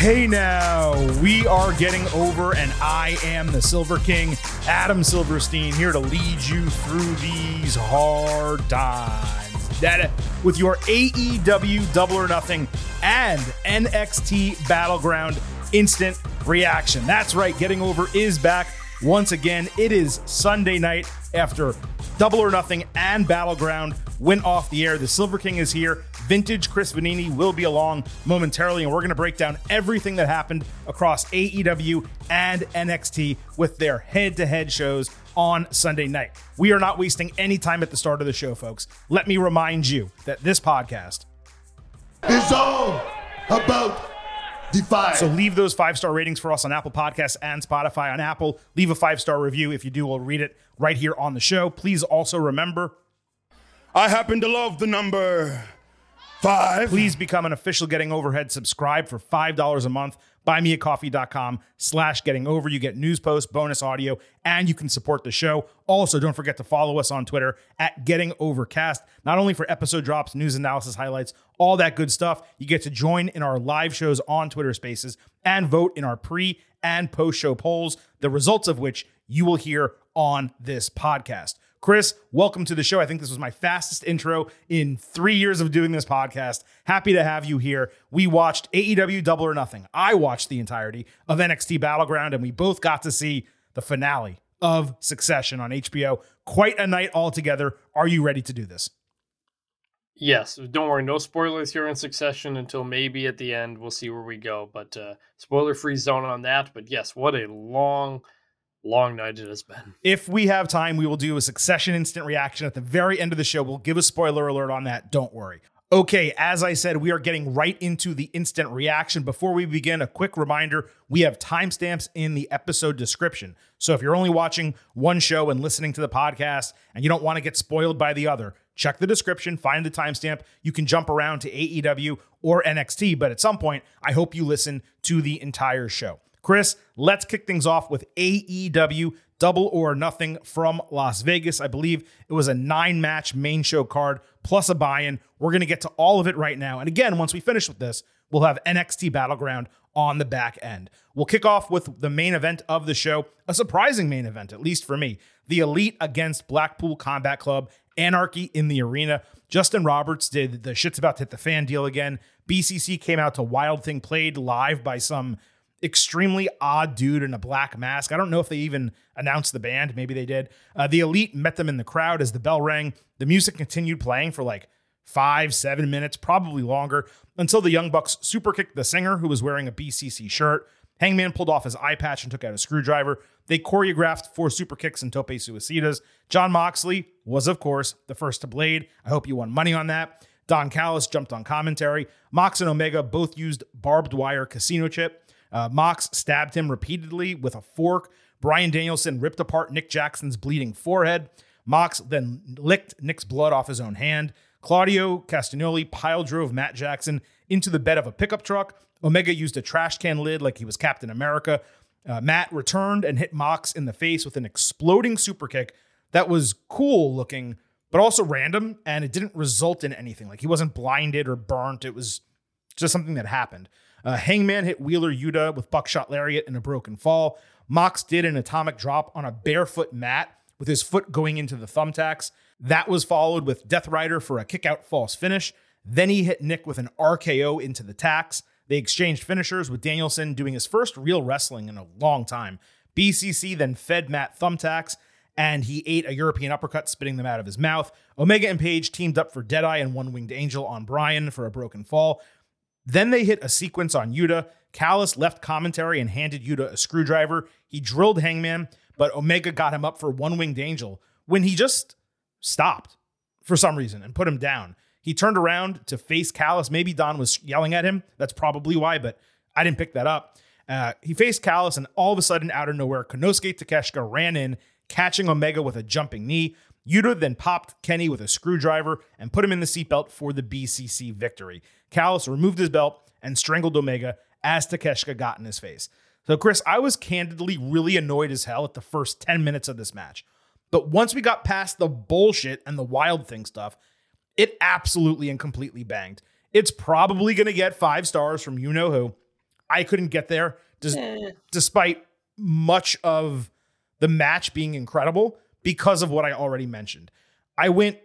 Hey now, we are getting over, and I am the Silver King, Adam Silverstein, here to lead you through these hard times. That uh, with your AEW Double or Nothing and NXT Battleground instant reaction. That's right, getting over is back once again. It is Sunday night after Double or Nothing and Battleground went off the air. The Silver King is here. Vintage Chris Vannini will be along momentarily, and we're going to break down everything that happened across AEW and NXT with their head to head shows on Sunday night. We are not wasting any time at the start of the show, folks. Let me remind you that this podcast is all about Defy. So leave those five star ratings for us on Apple Podcasts and Spotify. On Apple, leave a five star review. If you do, we'll read it right here on the show. Please also remember I happen to love the number five. Please become an official Getting Overhead subscribe for $5 a month. Buymeacoffee.com slash getting over. You get news posts, bonus audio, and you can support the show. Also, don't forget to follow us on Twitter at Getting Overcast, not only for episode drops, news analysis highlights, all that good stuff. You get to join in our live shows on Twitter Spaces and vote in our pre and post show polls, the results of which you will hear on this podcast. Chris, welcome to the show. I think this was my fastest intro in three years of doing this podcast. Happy to have you here. We watched AEW Double or Nothing. I watched the entirety of NXT Battleground, and we both got to see the finale of Succession on HBO. Quite a night altogether. Are you ready to do this? Yes, don't worry, no spoilers here in Succession until maybe at the end. We'll see where we go, but uh, spoiler free zone on that. But yes, what a long long night it has been. If we have time, we will do a succession instant reaction at the very end of the show. We'll give a spoiler alert on that. Don't worry. Okay, as I said, we are getting right into the instant reaction. Before we begin, a quick reminder we have timestamps in the episode description. So if you're only watching one show and listening to the podcast and you don't want to get spoiled by the other, check the description, find the timestamp. You can jump around to AEW or NXT, but at some point, I hope you listen to the entire show. Chris, let's kick things off with AEW Double or Nothing from Las Vegas. I believe it was a nine match main show card plus a buy in. We're going to get to all of it right now. And again, once we finish with this, we'll have NXT Battleground on the back end. We'll kick off with the main event of the show, a surprising main event, at least for me. The Elite against Blackpool Combat Club, Anarchy in the Arena. Justin Roberts did the shit's about to hit the fan deal again. BCC came out to Wild Thing played live by some extremely odd dude in a black mask. I don't know if they even announced the band. Maybe they did. Uh, the Elite met them in the crowd as the bell rang. The music continued playing for like five, seven minutes, probably longer, until the Young Bucks super kicked the singer who was wearing a BCC shirt. Hangman pulled off his eye patch and took out a screwdriver. They choreographed four super kicks and tope suicidas. Jon Moxley was, of course, the first to blade. I hope you won money on that. Don Callis jumped on commentary. Mox and Omega both used barbed wire casino chip. Uh, Mox stabbed him repeatedly with a fork. Bryan Danielson ripped apart Nick Jackson's bleeding forehead. Mox then licked Nick's blood off his own hand. Claudio Castagnoli pile drove Matt Jackson into the bed of a pickup truck. Omega used a trash can lid like he was Captain America. Uh, Matt returned and hit Mox in the face with an exploding super kick that was cool looking, but also random, and it didn't result in anything. Like he wasn't blinded or burnt. It was just something that happened. Uh, Hangman hit Wheeler Yuta with buckshot lariat and a broken fall. Mox did an atomic drop on a barefoot mat with his foot going into the thumbtacks. That was followed with Death Rider for a kickout false finish. Then he hit Nick with an RKO into the tacks. They exchanged finishers with Danielson doing his first real wrestling in a long time. BCC then fed Matt thumbtacks and he ate a European uppercut, spitting them out of his mouth. Omega and Page teamed up for Deadeye and One Winged Angel on Bryan for a broken fall. Then they hit a sequence on Yuta. Callis left commentary and handed Yuta a screwdriver. He drilled Hangman, but Omega got him up for one winged angel when he just stopped for some reason and put him down. He turned around to face Callis. Maybe Don was yelling at him. That's probably why, but I didn't pick that up. Uh, he faced Callis, and all of a sudden, out of nowhere, Konosuke Takeshita ran in, catching Omega with a jumping knee. Yuta then popped Kenny with a screwdriver and put him in the seatbelt for the BCC victory. Callis removed his belt and strangled Omega as Takeshita got in his face. So, Chris, I was candidly really annoyed as hell at the first 10 minutes of this match. But once we got past the bullshit and the wild thing stuff, it absolutely and completely banged. It's probably going to get five stars from you know who. I couldn't get there des- Eh. despite much of the match being incredible because of what I already mentioned. I went,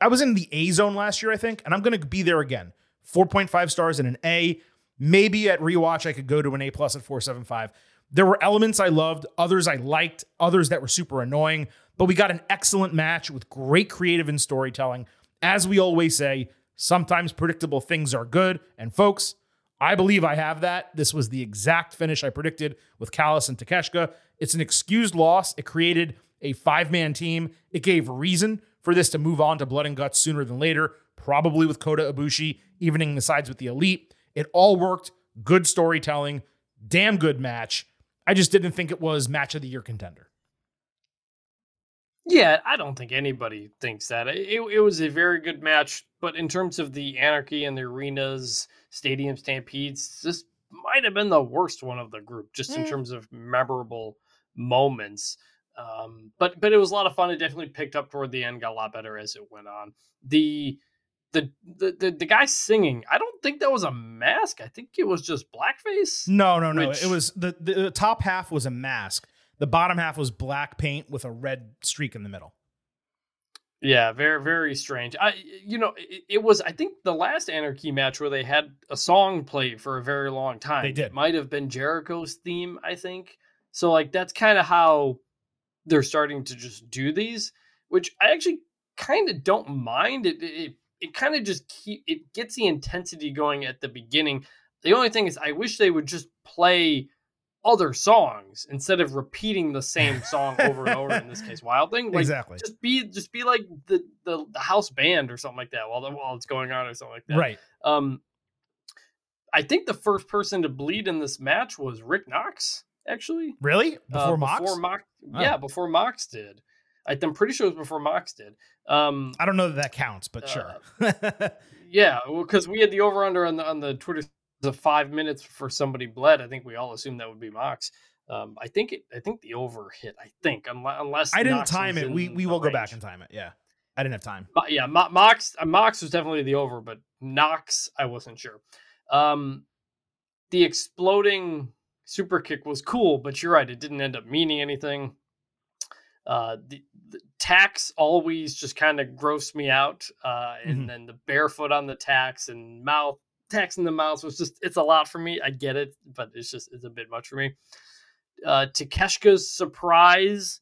I was in the A zone last year, I think, and I'm going to be there again. 4.5 stars and an A. Maybe at rewatch, I could go to an A plus at 475. There were elements I loved, others I liked, others that were super annoying, but we got an excellent match with great creative and storytelling. As we always say, sometimes predictable things are good. And folks, I believe I have that. This was the exact finish I predicted with Callis and Takeshita. It's an excused loss. It created a five man team. It gave reason for this to move on to blood and guts sooner than later, probably with Kota Ibushi evening the sides with the elite. It all worked. Good storytelling, damn good match. I just didn't think it was match of the year contender. Yeah, I don't think anybody thinks that. It, it was a very good match, but in terms of the anarchy and the arenas, stadium stampedes, this might have been the worst one of the group, just in Mm. terms of memorable moments. Um, but but it was a lot of fun. It definitely picked up toward the end, got a lot better as it went on. The the the the, the guy singing, I don't think that was a mask. I think it was just blackface. No, no, no. Which- It was the, the the top half was a mask. The bottom half was black paint with a red streak in the middle. Yeah, very very strange. I you know it, it was I think the last Anarchy match where they had a song played for a very long time. They did. It might have been Jericho's theme, I think. So like that's kind of how they're starting to just do these, which I actually kind of don't mind. It it it kind of just keep it gets the intensity going at the beginning. The only thing is I wish they would just play other songs instead of repeating the same song over and over in this case wild thing like exactly. just be just be like the, the the house band or something like that while the, while it's going on or something like that. Right. Um, I think the first person to bleed in this match was Rick Knox. Actually, Really? Uh, Before Mox? Before Mox, Oh. yeah, before Mox did. I, I'm pretty sure it was before Mox did. Um, I don't know that that counts, but Uh, sure. yeah, because we had the over under on the on the Twitter of five minutes for somebody bled. I think we all assumed that would be Mox. Um, I think it. I think the over hit. I think unless I didn't Knox time it. We we will go back and time it. Yeah. I didn't have time. Mo- yeah, Mox uh, Mox was definitely the over, but Knox I wasn't sure. Um, the exploding super kick was cool, but you're right, it didn't end up meaning anything. Uh, the, the tax always just kind of grossed me out, uh, and Mhm. then the barefoot on the tax and mouth tax in the mouth was just it's a lot for me. I get it, but it's just it's a bit much for me. Uh, Takeshita's surprise,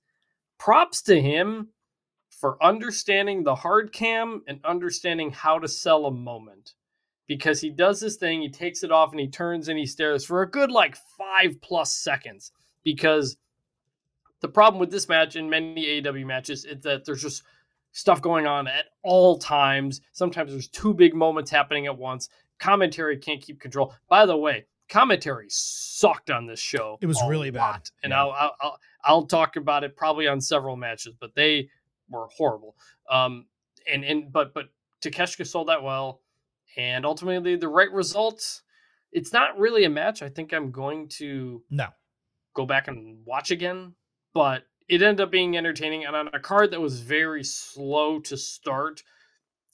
props to him for understanding the hard cam and understanding how to sell a moment. Because he does this thing, he takes it off and he turns and he stares for a good like five plus seconds. Because the problem with this match and many AEW matches is that there's just stuff going on at all times. Sometimes there's two big moments happening at once. Commentary can't keep control. By the way, commentary sucked on this show. It was really bad. And Yeah. I'll, I'll I'll I'll talk about it probably on several matches, but they were horrible. Um, and and but but Takeshita sold that well, and ultimately the right result. It's not really a match. I think I'm going to No. go back and watch again, but it ended up being entertaining. And on a card that was very slow to start,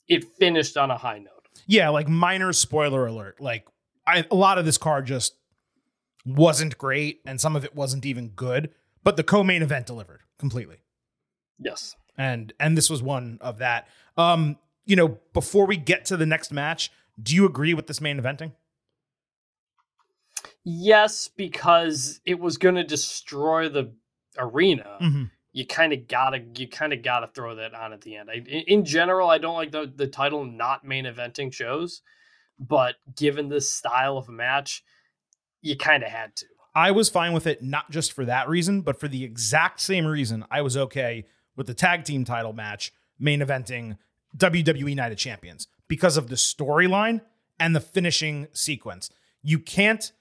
it finished on a high note. Yeah, like minor spoiler alert. Like I, a lot of this card just wasn't great, and some of it wasn't even good. But the co-main event delivered completely, Yes. and and this was one of that. Um, you know, before we get to the next match, do you agree with this main eventing? Yes, because it was going to destroy the arena. Mm-hmm. you kind of gotta you kind of gotta throw that on at the end. I, in, in general, I don't like the the title not main eventing shows, but given this style of match, you kind of had to. I was fine with it, not just for that reason, but for the exact same reason. I was okay with the tag team title match main eventing WWE Night of Champions because of the storyline and the finishing sequence. You can't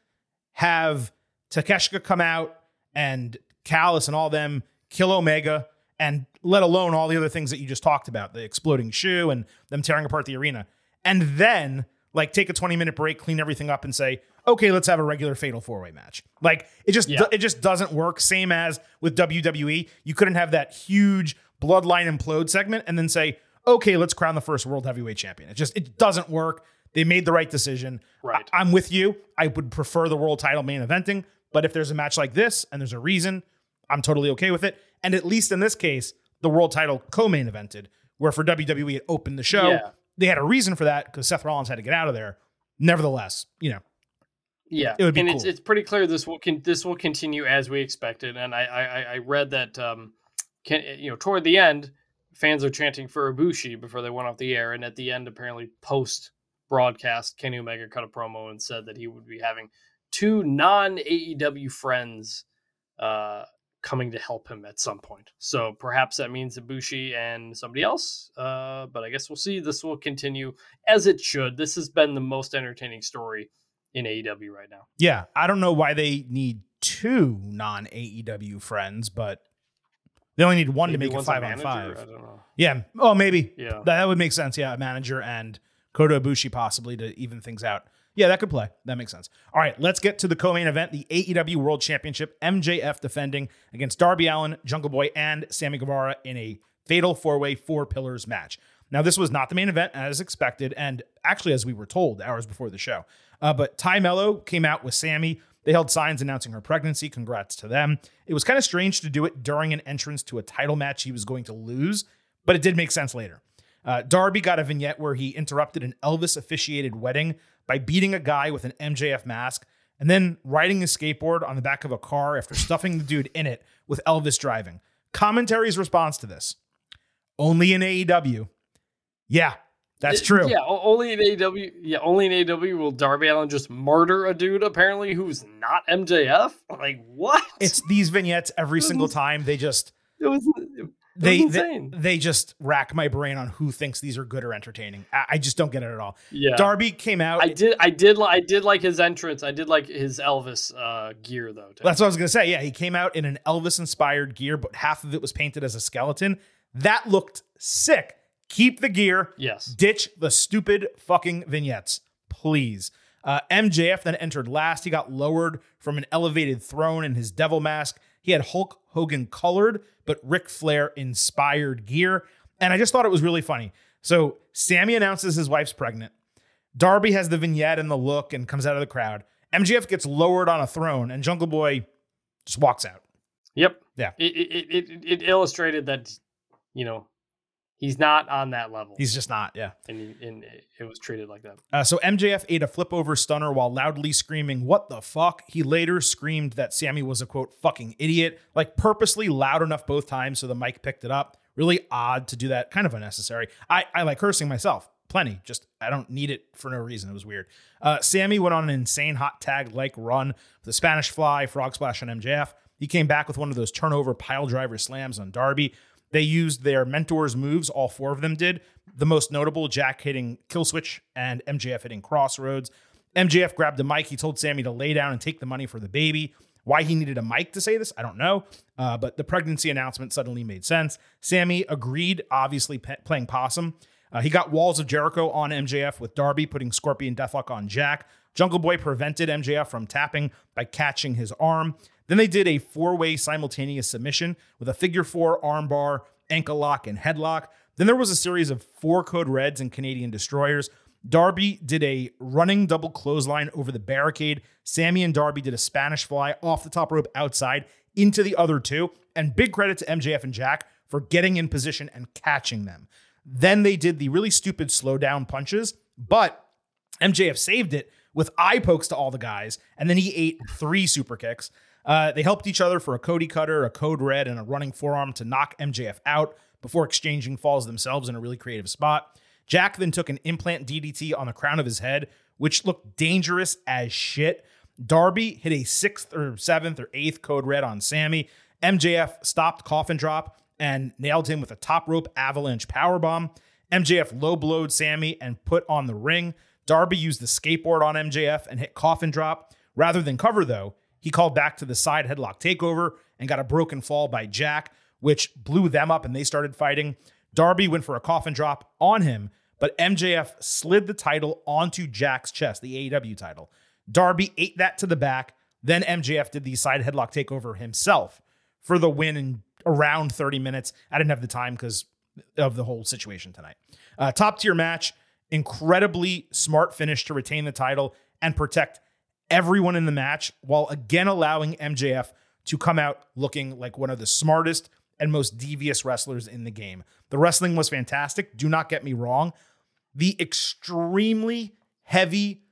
have Takeshita come out and Callis and all them kill Omega, and let alone all the other things that you just talked about the exploding shoe and them tearing apart the arena. And then, like, take a 20 minute break, clean everything up, and say, okay, let's have a regular fatal four way match. Like, it just, Yeah. it just doesn't work. Same as with WWE. You couldn't have that huge bloodline implode segment and then say, okay, let's crown the first world heavyweight champion. It just, it doesn't work. They made the right decision. Right. I, am with you. I would prefer the world title main eventing, but if there's a match like this and there's a reason, I'm totally okay with it. And at least in this case, the world title co-main evented, where for WWE it opened the show. Yeah. They had a reason for that because Seth Rollins had to get out of there. Nevertheless, you know, Yeah, It would be and it's cool. it's pretty clear this will con- this will continue as we expected. And I I, I- I read that um, can, you know toward the end, fans are chanting for Ibushi before they went off the air, and at the end, apparently post broadcast, Kenny Omega cut a promo and said that he would be having two non AEW friends uh, coming to help him at some point. So perhaps that means Ibushi and somebody else. Uh, but I guess we'll see. This will continue as it should. This has been the most entertaining story in AEW right now. yeah, I don't know why they need two non AEW friends, but they only need one Maybe to make it five on five. I don't know. Yeah. Oh, maybe. Yeah. That, that would make sense. Yeah. A manager and Kota Ibushi possibly to even things out. Yeah, that could play. That makes sense. All right, let's get to the co-main event, the AEW World Championship. MJF defending against Darby Allin, Jungle Boy, and Sammy Guevara in a fatal four-way four pillars match. Now, this was not the main event as expected, and actually as we were told hours before the show. Uh, but Tay Melo came out with Sammy. They held signs announcing her pregnancy. Congrats to them. It was kind of strange to do it during an entrance to a title match he was going to lose, but it did make sense later. Uh, Darby got a vignette where he interrupted an Elvis officiated wedding by beating a guy with an MJF mask and then riding a skateboard on the back of a car after stuffing the dude in it with Elvis driving. Commentary's response to this only in AEW. Yeah, that's true. Yeah, only in AW. Yeah, only in AW will Darby Allin just murder a dude apparently who's not MJF. Like what? It's these vignettes every single time. They just it was it they, was they insane. they just rack my brain on who thinks these are good or entertaining. I, I just don't get it at all. yeah. Darby came out. I did. I did. I did like his entrance. I did like his Elvis uh, gear though. too. That's what I was gonna say. Yeah, he came out in an Elvis inspired gear, but half of it was painted as a skeleton. That looked sick. Keep the gear. yes. Ditch the stupid fucking vignettes, please. Uh, MJF then entered last. He got lowered from an elevated throne in his devil mask. He had Hulk Hogan colored, but Ric Flair inspired gear. And I just thought it was really funny. So Sammy announces his wife's pregnant. Darby has the vignette and the look and comes out of the crowd. MJF gets lowered on a throne, and Jungle Boy just walks out. Yep. Yeah. It it, it it it illustrated that you know he's not on that level, He's just not, yeah. and he, and it was treated like that. Uh, so MJF ate a flip over stunner while loudly screaming, What the fuck? He later screamed that Sammy was a quote, fucking idiot, like purposely loud enough both times so the mic picked it up. Really odd to do that, kind of unnecessary. I, I like cursing myself, plenty. Just I don't need it for no reason. It was weird. Uh, Sammy went on an insane hot tag like run with a Spanish fly, frog splash on MJF. He came back with one of those turnover pile driver slams on Darby. They used their mentors' moves, all four of them did. The most notable, Jack hitting kill switch and MJF hitting crossroads. MJF grabbed the mic. He told Sammy to lay down and take the money for the baby. Why he needed a mic to say this, I don't know. Uh, but the pregnancy announcement suddenly made sense. Sammy agreed, obviously pe- playing possum. Uh, he got Walls of Jericho on MJF with Darby putting Scorpion Deathlock on Jack. Jungle Boy prevented MJF from tapping by catching his arm. Then they did a four way simultaneous submission with a figure four armbar, ankle lock, and headlock. Then there was a series of four code reds and Canadian destroyers. Darby did a running double clothesline over the barricade. Sammy and Darby did a Spanish fly off the top rope outside into the other two. And big credit to MJF and Jack for getting in position and catching them. Then they did the really stupid slow down punches, but MJF saved it with eye pokes to all the guys, and then he ate three super kicks. Uh, they helped each other for a Cody cutter, a code red, and a running forearm to knock MJF out before exchanging falls themselves in a really creative spot. Jack then took an implant DDT on the crown of his head, which looked dangerous as shit. Darby hit a sixth or seventh or eighth code red on Sammy. MJF stopped coffin drop and nailed him with a top rope avalanche powerbomb. MJF low blowed Sammy and put on the ring. Darby used the skateboard on MJF and hit coffin drop. Rather than cover, though, he called back to the side headlock takeover and got a broken fall by Jack, which blew them up and they started fighting. Darby went for a coffin drop on him, but MJF slid the title onto Jack's chest, the AEW title. Darby ate that to the back. Then MJF did the side headlock takeover himself for the win in around 30 minutes. I didn't have the time because of the whole situation tonight. Uh, top tier match. incredibly smart finish to retain the title and protect everyone in the match while again allowing MJF to come out looking like one of the smartest and most devious wrestlers in the game. The wrestling was fantastic. Do not get me wrong. The extremely heavy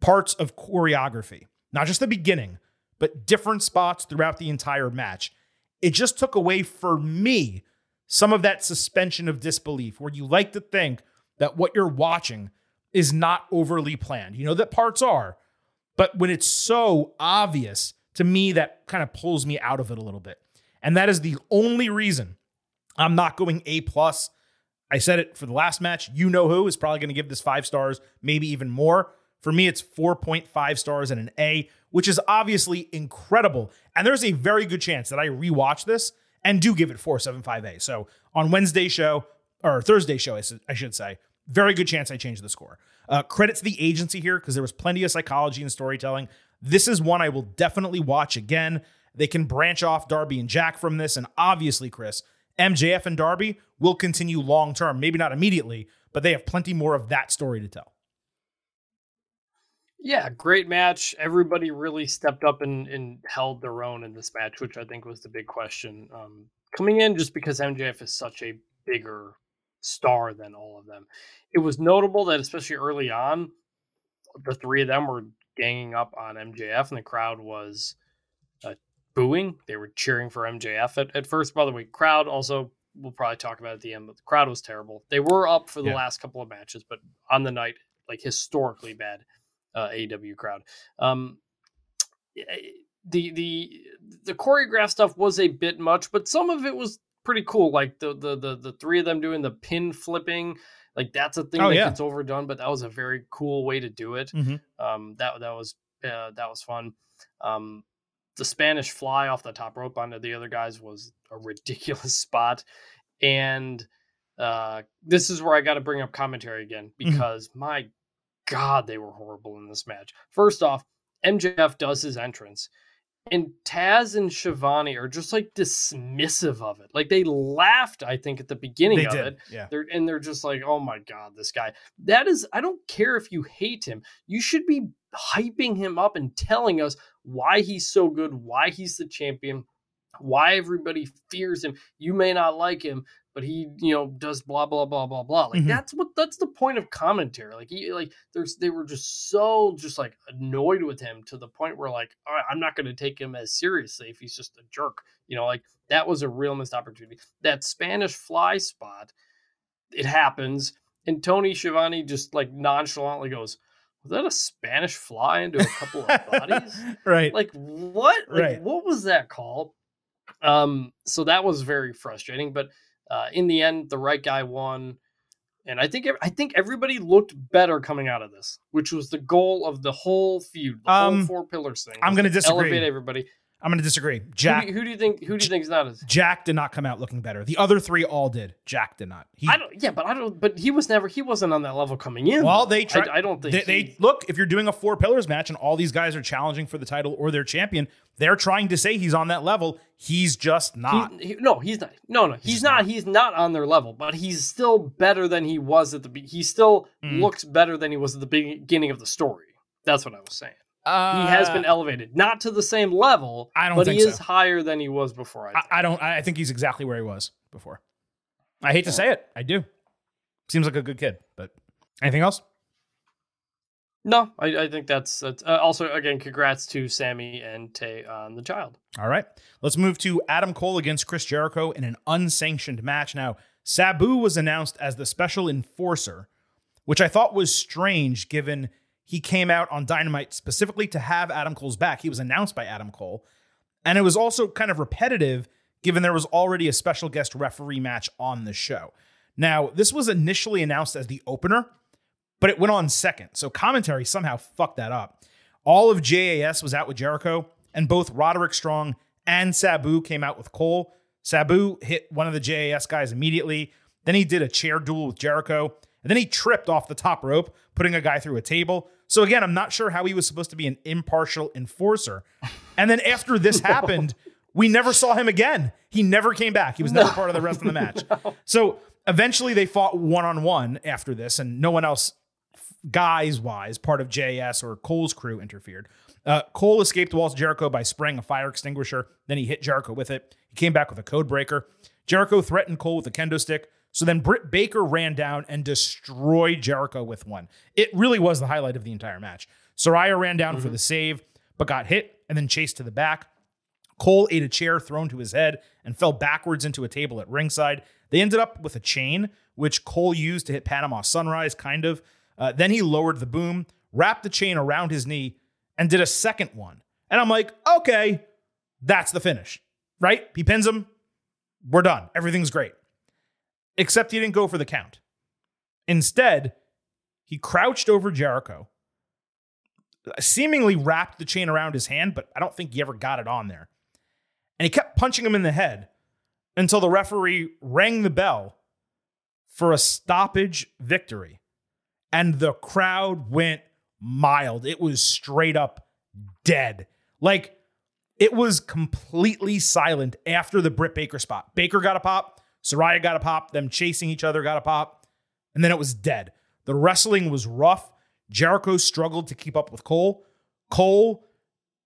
parts of choreography, not just the beginning, but different spots throughout the entire match. It just took away for me some of that suspension of disbelief where you like to think that what you're watching is not overly planned. You know that parts are, but when it's so obvious to me, that kind of pulls me out of it a little bit. And that is the only reason I'm not going A plus. I said it for the last match. You know who is probably going to give this five stars, maybe even more. For me, it's 4.5 stars and an A, which is obviously incredible. And there's a very good chance that I rewatch this and do give it 475A. So on Wednesday show, or Thursday show, I should say, very good chance I change the score. Uh, credit to the agency here because there was plenty of psychology and storytelling. This is one I will definitely watch again. They can branch off Darby and Jack from this. And obviously, Chris, MJF and Darby will continue long term. Maybe not immediately, but they have plenty more of that story to tell. Yeah, great match. Everybody really stepped up and, and held their own in this match, which I think was the big question. Um, coming in just because MJF is such a bigger star than all of them. It was notable that, especially early on, the three of them were ganging up on MJF, and the crowd was uh, booing. They were cheering for MJF at, at first. By the way, crowd also we'll probably talk about at the end, but the crowd was terrible. They were up for the yeah. last couple of matches, but on the night, like historically bad uh, AEW crowd. Um, the the the choreograph stuff was a bit much, but some of it was pretty cool. Like the the the, the three of them doing the pin flipping. Like that's a thing oh, that yeah. gets overdone, but that was a very cool way to do it. Mm-hmm. Um, that that was uh, that was fun. Um, the Spanish fly off the top rope onto the other guys was a ridiculous spot, and uh, this is where I got to bring up commentary again mm-hmm. because mm-hmm. my God, they were horrible in this match. First off, MJF does his entrance, and Taz and Schiavone are just like dismissive of it. Like they laughed, I think, at the beginning they of did. it. Yeah. They're and they're just like, oh my God, this guy. That is, I don't care if you hate him. You should be hyping him up and telling us why he's so good, why he's the champion, why everybody fears him. You may not like him, but he you know does blah blah blah blah blah. Like mm-hmm. that's what that's the point of commentary. Like he like there's they were just so just like annoyed with him to the point where like i'm not going to take him as seriously if he's just a jerk. You know like that was a real missed opportunity. That spanish fly spot it happens and tony Schiavone just like nonchalantly goes was that a spanish fly into a couple of bodies? Right. Like what? Like, right. what was that call um so that was very frustrating but uh, in the end, the right guy won, and I think I think everybody looked better coming out of this, which was the goal of the whole feud, the um, whole four pillars thing. I'm going to disagree. Elevate everybody. I'm going to disagree. Jack, who do, who do, you think? Who do you think is not as? Jack did not come out looking better. The other three all did. Jack did not. He, I don't. Yeah, but I don't. But he was never. He wasn't on that level coming in. Well, they tried. I, I don't think they, he, they, look. If you're doing a four pillars match and all these guys are challenging for the title or their champion, they're trying to say he's on that level. He's just not. He, no, he's not. No, no, he's, he's not, not, He's not on their level. But he's still better than he was at the. He still mm. looks better than he was at the beginning of the story. That's what I was saying. Uh, he has been elevated, not to the same level. I don't, but he is so. higher than he was before. I, I, I, don't. I think he's exactly where he was before. I hate to say it, I do. Seems like a good kid, but anything else? No, I, I think that's that's uh, also again. Congrats to Sammy and Tay on the child. All right, let's move to Adam Cole against Chris Jericho in an unsanctioned match. Now, Sabu was announced as the special enforcer, which I thought was strange given he came out on Dynamite specifically to have Adam Cole's back. He was announced by Adam Cole. And it was also kind of repetitive given there was already a special guest referee match on the show. Now, this was initially announced as the opener, but it went on second. So commentary somehow fucked that up. All of JAS was out with Jericho, and both Roderick Strong and Sabu came out with Cole. Sabu hit one of the JAS guys immediately. Then he did a chair duel with Jericho. And then he tripped off the top rope, putting a guy through a table. So again, I'm not sure how he was supposed to be an impartial enforcer. And then after this no. happened, we never saw him again. He never came back. He was never no. part of the rest of the match. No. So eventually they fought one on one after this, and no one else, guys wise, part of JS or Cole's crew interfered. Uh, Cole escaped walls Jericho by spraying a fire extinguisher. Then he hit Jericho with it. He came back with a code breaker. Jericho threatened Cole with a kendo stick. So then Britt Baker ran down and destroyed Jericho with one. It really was the highlight of the entire match. Saraya ran down for the save, but got hit and then chased to the back. Cole ate a chair thrown to his head and fell backwards into a table at ringside. They ended up with a chain, which Cole used to hit Panama Sunrise, kind of. Uh, then he lowered the boom, wrapped the chain around his knee, and did a second one. And I'm like, okay, that's the finish, right? He pins him. We're done. Everything's great. Except he didn't go for the count. Instead, he crouched over Jericho, seemingly wrapped the chain around his hand, but I don't think he ever got it on there. And he kept punching him in the head until the referee rang the bell for a stoppage victory. And the crowd went mild. It was straight up dead. Like it was completely silent after the Britt Baker spot. Baker got a pop, Saraya got a pop, them chasing each other got a pop, and then it was dead. The wrestling was rough. Jericho struggled to keep up with Cole. Cole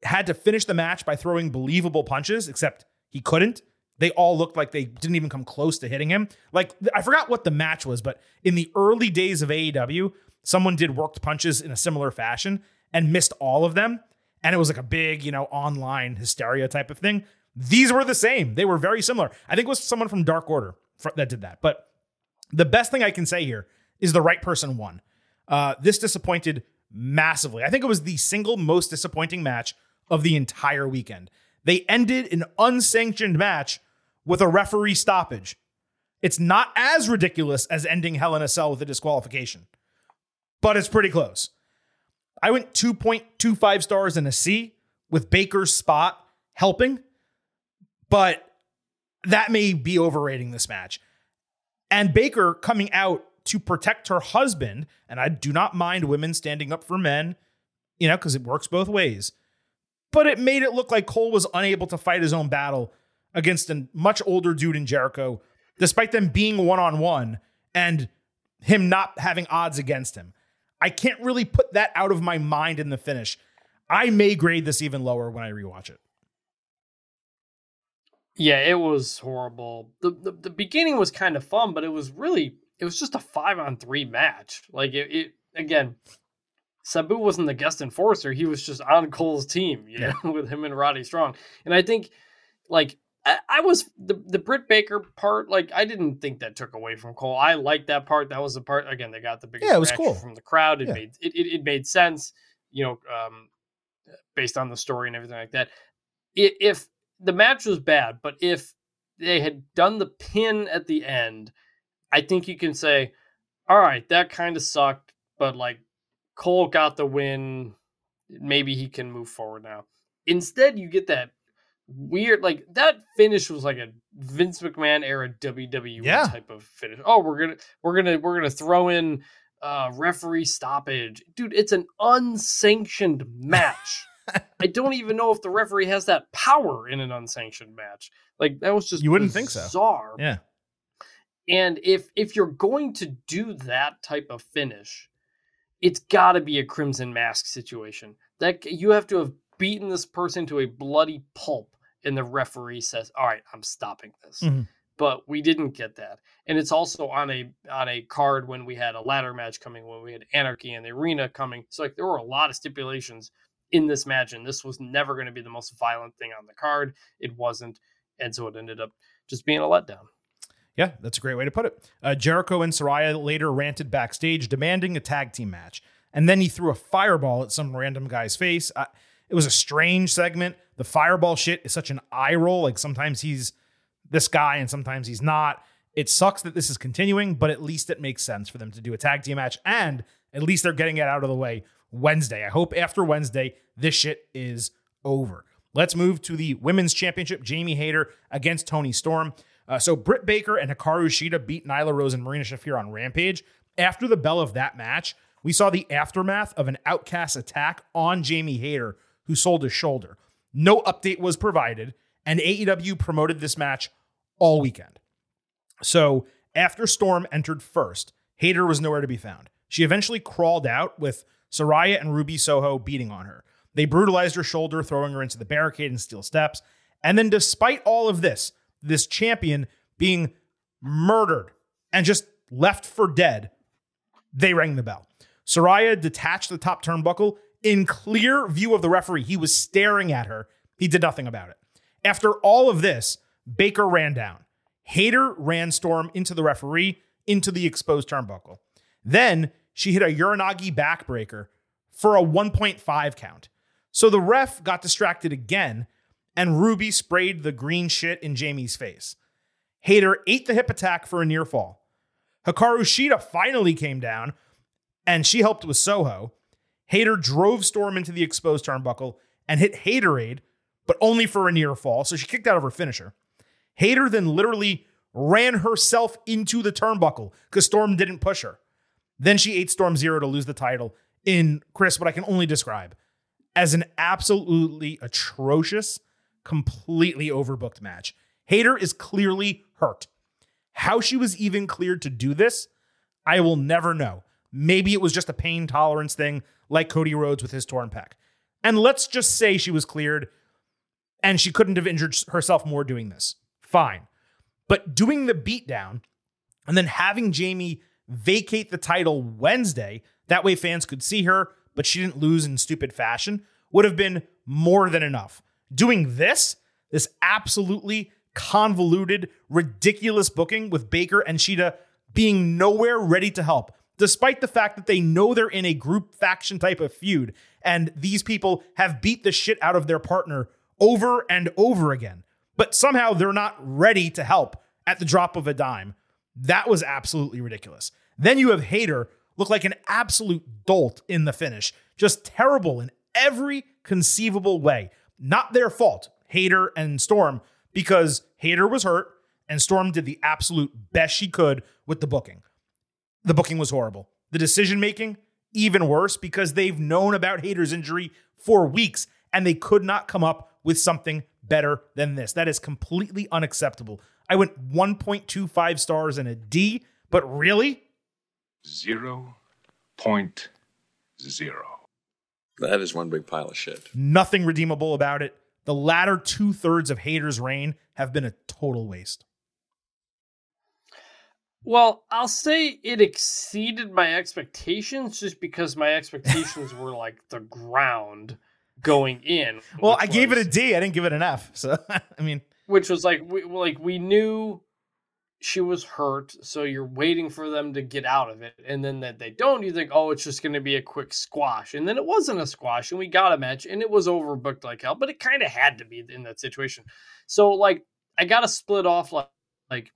had to finish the match by throwing believable punches, except he couldn't. They all looked like they didn't even come close to hitting him. Like, I forgot what the match was, but in the early days of AEW, someone did worked punches in a similar fashion and missed all of them. And it was like a big, you know, online hysteria type of thing. These were the same. They were very similar. I think it was someone from Dark Order that did that. But the best thing I can say here is the right person won. Uh, this disappointed massively. I think it was the single most disappointing match of the entire weekend. They ended an unsanctioned match with a referee stoppage. It's not as ridiculous as ending Hell in a Cell with a disqualification, but it's pretty close. I went 2.25 stars and a C with Baker's spot helping, but that may be overrating this match. And Baker coming out to protect her husband, and I do not mind women standing up for men, you know, because it works both ways. But it made it look like Cole was unable to fight his own battle against a much older dude in Jericho, despite them being one on one and him not having odds against him. I can't really put that out of my mind in the finish. I may grade this even lower when I rewatch it. Yeah, it was horrible. The, the the beginning was kind of fun, but it was really it was just a five on three match. Like it, it again, Sabu wasn't the guest enforcer; he was just on Cole's team, you Yeah. know, with him and Roddy Strong. And I think, like, I, I was the the Britt Baker part. Like, I didn't think that took away from Cole. I liked that part. That was the part. Again, they got the biggest Yeah, it was cool. from the crowd. It Yeah. made it, it it made sense, you know, um, based on the story and everything like that. If the match was bad, but if they had done the pin at the end, I think you can say, all right, that kind of sucked, but like Cole got the win. Maybe he can move forward now. Instead, you get that weird, like that finish was like a Vince McMahon era WWE Yeah. type of finish. Oh, we're gonna we're gonna we're gonna throw in uh referee stoppage. Dude, it's an unsanctioned match. I don't even know if the referee has that power in an unsanctioned match. Like that was just You wouldn't think so. Yeah. And if if you're going to do that type of finish, it's got to be a crimson mask situation. That you have to have beaten this person to a bloody pulp, and the referee says, "All right, I'm stopping this." Mhm. But we didn't get that, and it's also on a on a card when we had a ladder match coming, when we had Anarchy in the arena coming. So like there were a lot of stipulations in this match, and this was never going to be the most violent thing on the card. It wasn't, and so it ended up just being a letdown. Yeah, that's a great way to put it. Uh, Jericho and Saraya later ranted backstage, demanding a tag team match. And then he threw a fireball at some random guy's face. Uh, it was a strange segment. The fireball shit is such an eye roll. Like sometimes he's this guy and sometimes he's not. It sucks that this is continuing, but at least it makes sense for them to do a tag team match. And at least they're getting it out of the way Wednesday. I hope after Wednesday, this shit is over. Let's move to the women's championship. Jamie Hayter against Toni Storm. Uh, so Britt Baker and Hikaru Shida beat Nyla Rose and Marina Shafir on Rampage. After the bell of that match, we saw the aftermath of an outcast attack on Jamie Hayter, who sold his shoulder. No update was provided, and AEW promoted this match all weekend. So After Storm entered first, Hayter was nowhere to be found. She eventually crawled out with Saraya and Ruby Soho beating on her. They brutalized her shoulder, throwing her into the barricade and steel steps. And then, despite all of this, this champion being murdered and just left for dead, they rang the bell. Saraya detached the top turnbuckle in clear view of the referee. He was staring at her. He did nothing about it. After all of this, Baker ran down. Hayter ran Storm into the referee, into the exposed turnbuckle. Then she hit a Uranage backbreaker for a 1.5 count. So the ref got distracted again, and Ruby sprayed the green shit in Jamie's face. Hayter ate the hip attack for a near fall. Hikaru Shida finally came down, and she helped with Soho. Hayter drove Storm into the exposed turnbuckle and hit Hayterade, but only for a near fall, so she kicked out of her finisher. Hayter then literally ran herself into the turnbuckle because Storm didn't push her. Then she ate Storm Zero to lose the title in Chris, what I can only describe as an absolutely atrocious, completely overbooked match. Hayter is clearly hurt. How she was even cleared to do this, I will never know. Maybe it was just a pain tolerance thing, like Cody Rhodes with his torn pec. And let's just say she was cleared and she couldn't have injured herself more doing this. Fine. But doing the beatdown and then having Jamie vacate the title Wednesday, that way fans could see her, but she didn't lose in stupid fashion, would have been more than enough. Doing this, this absolutely convoluted, ridiculous booking with Baker and Shida being nowhere ready to help, despite the fact that they know they're in a group faction type of feud, and these people have beat the shit out of their partner over and over again. But somehow they're not ready to help at the drop of a dime. That was absolutely ridiculous. Then you have Hayter look like an absolute dolt in the finish, just terrible in every conceivable way. Not their fault, Hayter and Storm, because Hayter was hurt and Storm did the absolute best she could with the booking. The booking was horrible. The decision making, even worse, because they've known about Hayter's injury for weeks and they could not come up with something better than this. That is completely unacceptable. I went 1.25 stars and a D, but really? Zero point zero. That is one big pile of shit. Nothing redeemable about it. The latter two thirds of Hayter's reign have been a total waste. Well, I'll say it exceeded my expectations just because my expectations were like the ground going in. Well, I gave it a D. I didn't give it an F. So I mean, which was like we like we knew she was hurt, so you're waiting for them to get out of it, and then that they don't, you think, oh, it's just going to be a quick squash, and then it wasn't a squash, and we got a match, and it was overbooked like hell, but it kind of had to be in that situation. So like, I got to split off like like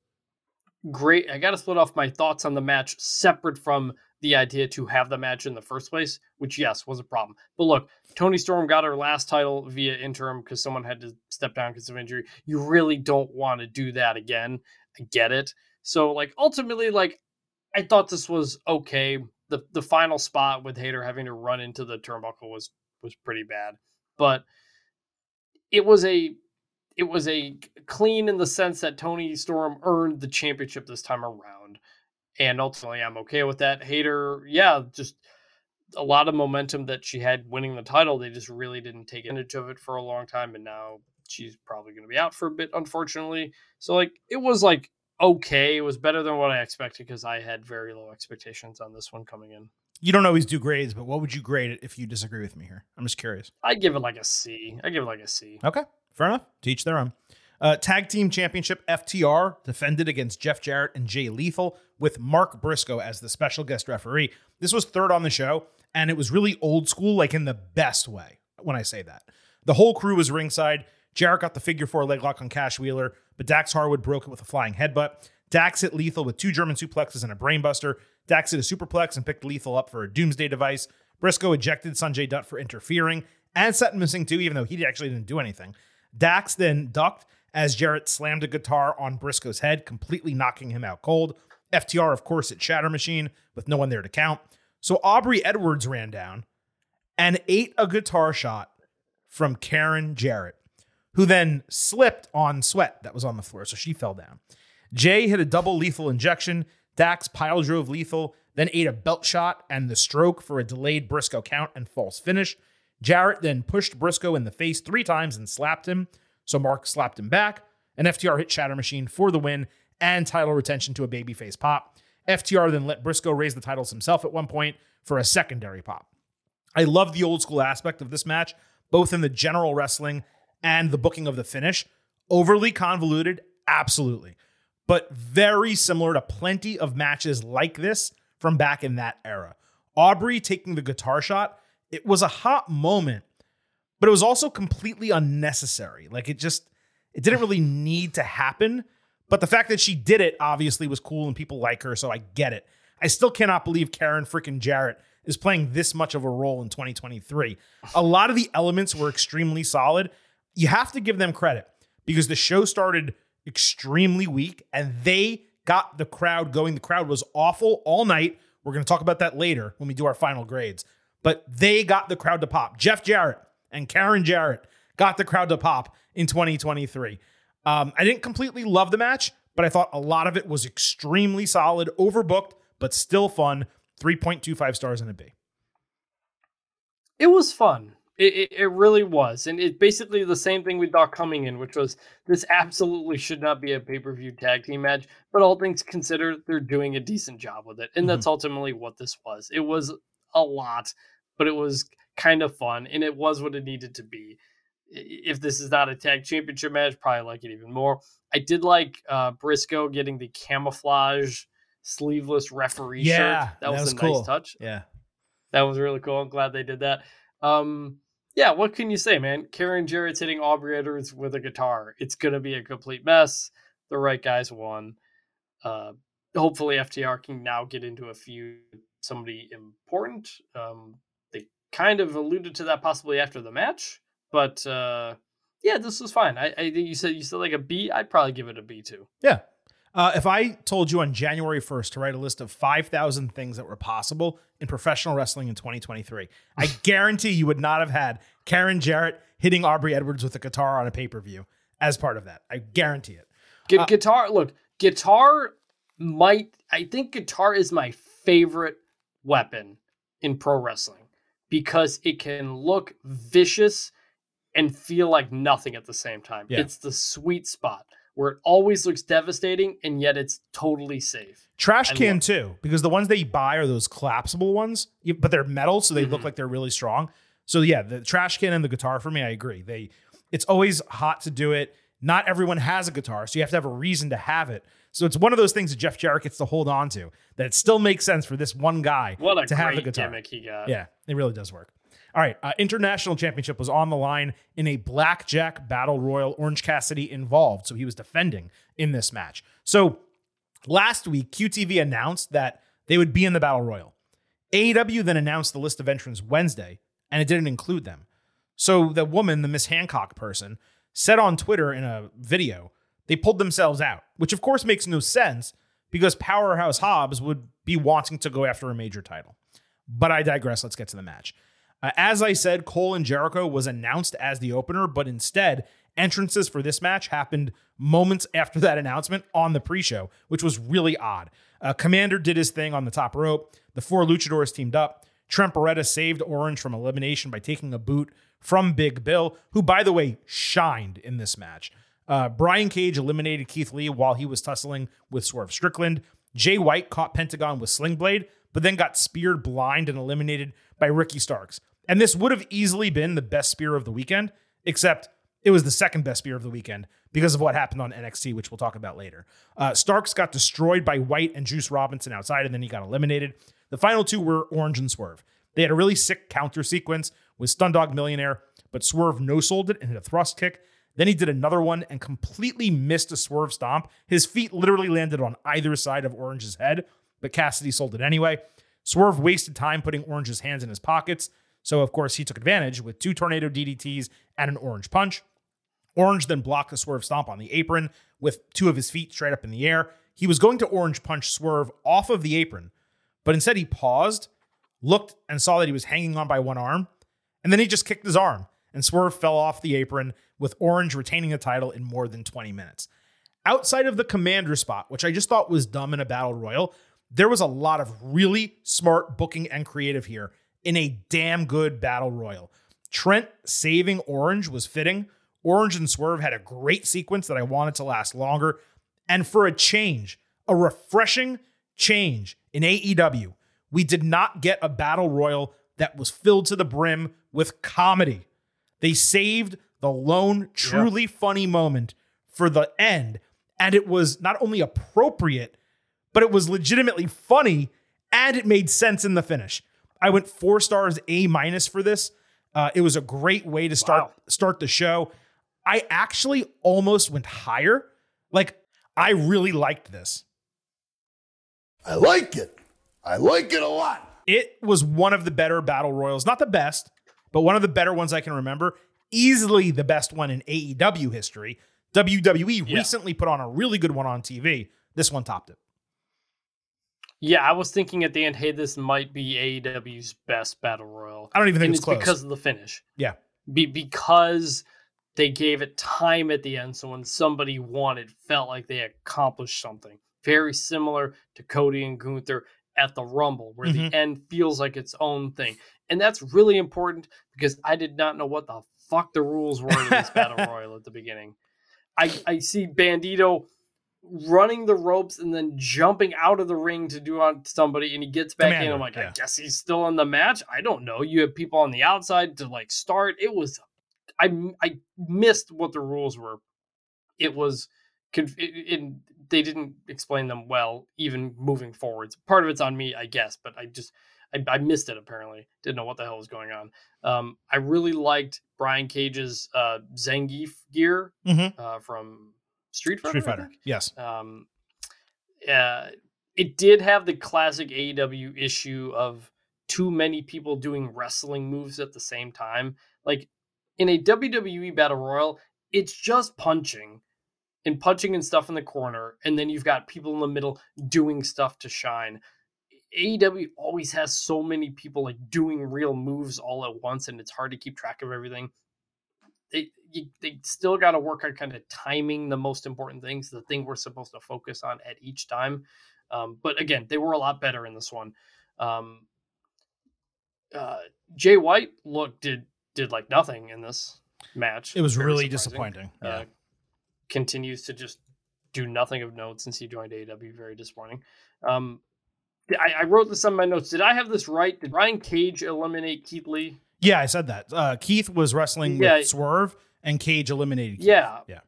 great. I got to split off my thoughts on the match separate from the idea to have the match in the first place, which yes was a problem. But look, Toni Storm got her last title via interim because someone had to step down because of injury. You really don't want to do that again. I get it. So like ultimately, like I thought this was okay. The the final spot with Hayter having to run into the turnbuckle was was pretty bad, but it was a it was a clean in the sense that Toni Storm earned the championship this time around, and ultimately I'm okay with that. Hayter, yeah, just a lot of momentum that she had winning the title. They just really didn't take advantage of it for a long time, and now she's probably going to be out for a bit, unfortunately. So like it was like okay. It was better than what I expected because I had very low expectations on this one coming in. You don't always do grades, but what would you grade it if you disagree with me here? I'm just curious. I give it like a C. I give it like a C. Okay, fair enough. Teach their own. Uh, tag team championship FTR defended against Jeff Jarrett and Jay Lethal with Mark Briscoe as the special guest referee. This was third on the show, and it was really old school, like in the best way when I say that. The whole crew was ringside. Jarrett got the figure four leg lock on Cash Wheeler, but Dax Harwood broke it with a flying headbutt. Dax hit Lethal with two German suplexes and a brainbuster. Dax hit a superplex and picked Lethal up for a doomsday device. Briscoe ejected Sanjay Dutt for interfering and set him missing too, even though he actually didn't do anything. Dax then ducked as Jarrett slammed a guitar on Briscoe's head, completely knocking him out cold. FTR, of course, at Shatter Machine with no one there to count. So Aubrey Edwards ran down and ate a guitar shot from Karen Jarrett who then slipped on sweat that was on the floor. So she fell down. Jay hit a double lethal injection. Dax pile drove lethal, then ate a belt shot and the stroke for a delayed Briscoe count and false finish. Jarrett then pushed Briscoe in the face three times and slapped him. So Mark slapped him back. And FTR hit Shatter Machine for the win and title retention to a babyface pop. FTR then let Briscoe raise the titles himself at one point for a secondary pop. I love the old school aspect of this match, both in the general wrestling and the booking of the finish. Overly convoluted, absolutely, but very similar to plenty of matches like this from back in that era. Aubrey taking the guitar shot, it was a hot moment, but it was also completely unnecessary. Like it just, it didn't really need to happen. But the fact that she did it obviously was cool and people like her, so I get it. I still cannot believe Karen freaking Jarrett is playing this much of a role in 2023. A lot of the elements were extremely solid. You have to give them credit because the show started extremely weak and they got the crowd going. The crowd was awful all night. We're going to talk about that later when we do our final grades. But they got the crowd to pop. Jeff Jarrett and Karen Jarrett got the crowd to pop in 2023. Um, I didn't completely love the match, but I thought a lot of it was extremely solid, overbooked, but still fun. 3.25 stars and a B. It was fun. It, it, it really was. And it's basically the same thing we thought coming in, which was this absolutely should not be a pay per view tag team match. But all things considered, they're doing a decent job with it. And that's ultimately what this was. It was a lot, but it was kind of fun. And it was what it needed to be. If this is not a tag championship match, probably like it even more. I did like uh, Briscoe getting the camouflage sleeveless referee Yeah, shirt. That, that was, was a cool. nice touch. Yeah. That was really cool. I'm glad they did that. Um, yeah, what can you say, man? Karen Jarrett's hitting Aubrey Edwards with a guitar. It's gonna be a complete mess. The right guys won. Uh, hopefully, FTR can now get into a feud somebody important. Um, kind of alluded to that possibly after the match, but uh, yeah, this was fine. I, I think you said you said like a B. I'd probably give it a B too. Yeah. Uh, if I told you on January 1st to write a list of 5,000 things that were possible in professional wrestling in 2023, I guarantee you would not have had Karen Jarrett hitting Aubrey Edwards with a guitar on a pay per view as part of that. I guarantee it. Gu- guitar, look, guitar might. I think guitar is my favorite weapon in pro wrestling because it can look vicious and feel like nothing at the same time. Yeah. It's the sweet spot where it always looks devastating and yet it's totally safe. Trash I can too, because the ones they buy are those collapsible ones, but they're metal, so they look Mhm. like they're really strong. So yeah, the trash can and the guitar for me, I agree. They, it's always hot to do it. Not everyone has a guitar, so you have to have a reason to have it. So it's one of those things that Jeff Jarrett gets to hold on to. That it still makes sense for this one guy What a to have the guitar. gimmick he got. Yeah, it really does work. All right, uh, international championship was on the line in a blackjack battle royal. Orange Cassidy involved, so he was defending in this match. So last week, QTV announced that they would be in the battle royal. AEW then announced the list of entrants Wednesday, and it didn't include them. So the woman, the Miss Hancock person, said on Twitter in a video they pulled themselves out, which of course makes no sense because Powerhouse Hobbs would be wanting to go after a major title. But I digress. Let's get to the match. Uh, as I said, Cole and Jericho was announced as the opener, but instead, entrances for this match happened moments after that announcement on the pre show, which was really odd. Uh, Commander did his thing on the top rope. The four luchadors teamed up. Trent Beretta saved Orange from elimination by taking a boot from Big Bill, who, by the way, shined in this match. Uh, Brian Cage eliminated Keith Lee while he was tussling with Swerve Strickland. Jay White caught Pentagon with Sling Blade, but then got speared blind and eliminated by Ricky Starks. And this would have easily been the best spear of the weekend, except it was the second best spear of the weekend because of what happened on NXT, which we'll talk about later. Uh, Starks got destroyed by White and Juice Robinson outside, and then he got eliminated. The final two were Orange and Swerve. They had a really sick counter sequence with Stundog Millionaire, but Swerve no sold it and hit a thrust kick. Then he did another one and completely missed a swerve stomp. His feet literally landed on either side of Orange's head, but Cassidy sold it anyway. Swerve wasted time putting Orange's hands in his pockets, so of course he took advantage with two tornado DDTs and an orange punch. Orange then blocked the swerve stomp on the apron with two of his feet straight up in the air. He was going to orange punch Swerve off of the apron, but instead he paused, looked, and saw that he was hanging on by one arm, and then he just kicked his arm, and Swerve fell off the apron with Orange retaining the title in more than 20 minutes. outside of the commander spot, which I just thought was dumb in a battle royal, there was a lot of really smart booking and creative here in a damn good battle royal. Trent saving Orange was fitting. Orange and Swerve had a great sequence that I wanted to last longer. And for a change, a refreshing change in AEW, we did not get a battle royal that was filled to the brim with comedy. They saved the lone, truly funny moment for the end. And it was not only appropriate, but it was legitimately funny and it made sense in the finish. I went four stars A minus for this. Uh, it was a great way to start Wow. start the show. I actually almost went higher. Like I really liked this. I like it. I like it a lot. It was one of the better battle royals, not the best, but one of the better ones I can remember. Easily the best one in AEW history. WWE Yeah. recently put on a really good one on TV. This one topped it. Yeah, I was thinking at the end, hey, this might be AEW's best battle royal. I don't even think and it's it's close. because of the finish. Yeah. Be- because they gave it time at the end. So when somebody won, it felt like they accomplished something. Very similar to Cody and Gunther at the Rumble, where Mhm. the end feels like its own thing. And that's really important because I did not know what the fuck the rules were in this battle royal at the beginning. I, I see Bandito running the ropes and then jumping out of the ring to do on somebody and he gets back in. I'm like, I guess he's still in the match. I don't know. You have people on the outside to like start. It was I I missed what the rules were. It was conf- it, it, they didn't explain them well even moving forwards. Part of it's on me, I guess, but I just I, I missed it apparently. Didn't know what the hell was going on. Um, I really liked Brian Cage's uh, Zangief gear Mhm. uh, from Street Fighter. Street Fighter. Yes. um, uh, it did have the classic AEW issue of too many people doing wrestling moves at the same time. Like in a WWE Battle Royal, it's just punching and punching and stuff in the corner, and then you've got people in the middle doing stuff to shine. AEW always has so many people like doing real moves all at once, and it's hard to keep track of everything. They you, they still got to work on kind of timing the most important things, the thing we're supposed to focus on at each time. Um, but again, they were a lot better in this one. Um, uh, Jay White look did did like nothing in this match. It was Very really surprising. disappointing. Yeah. Uh, continues to just do nothing of note since he joined AEW. Very disappointing. Um, I, I wrote this on my notes. Did I have this right? Did Brian Cage eliminate Keith Lee? Yeah, I said that. Uh, Keith was wrestling Yeah. with Swerve, and Cage eliminated. Keith. Yeah. Yeah.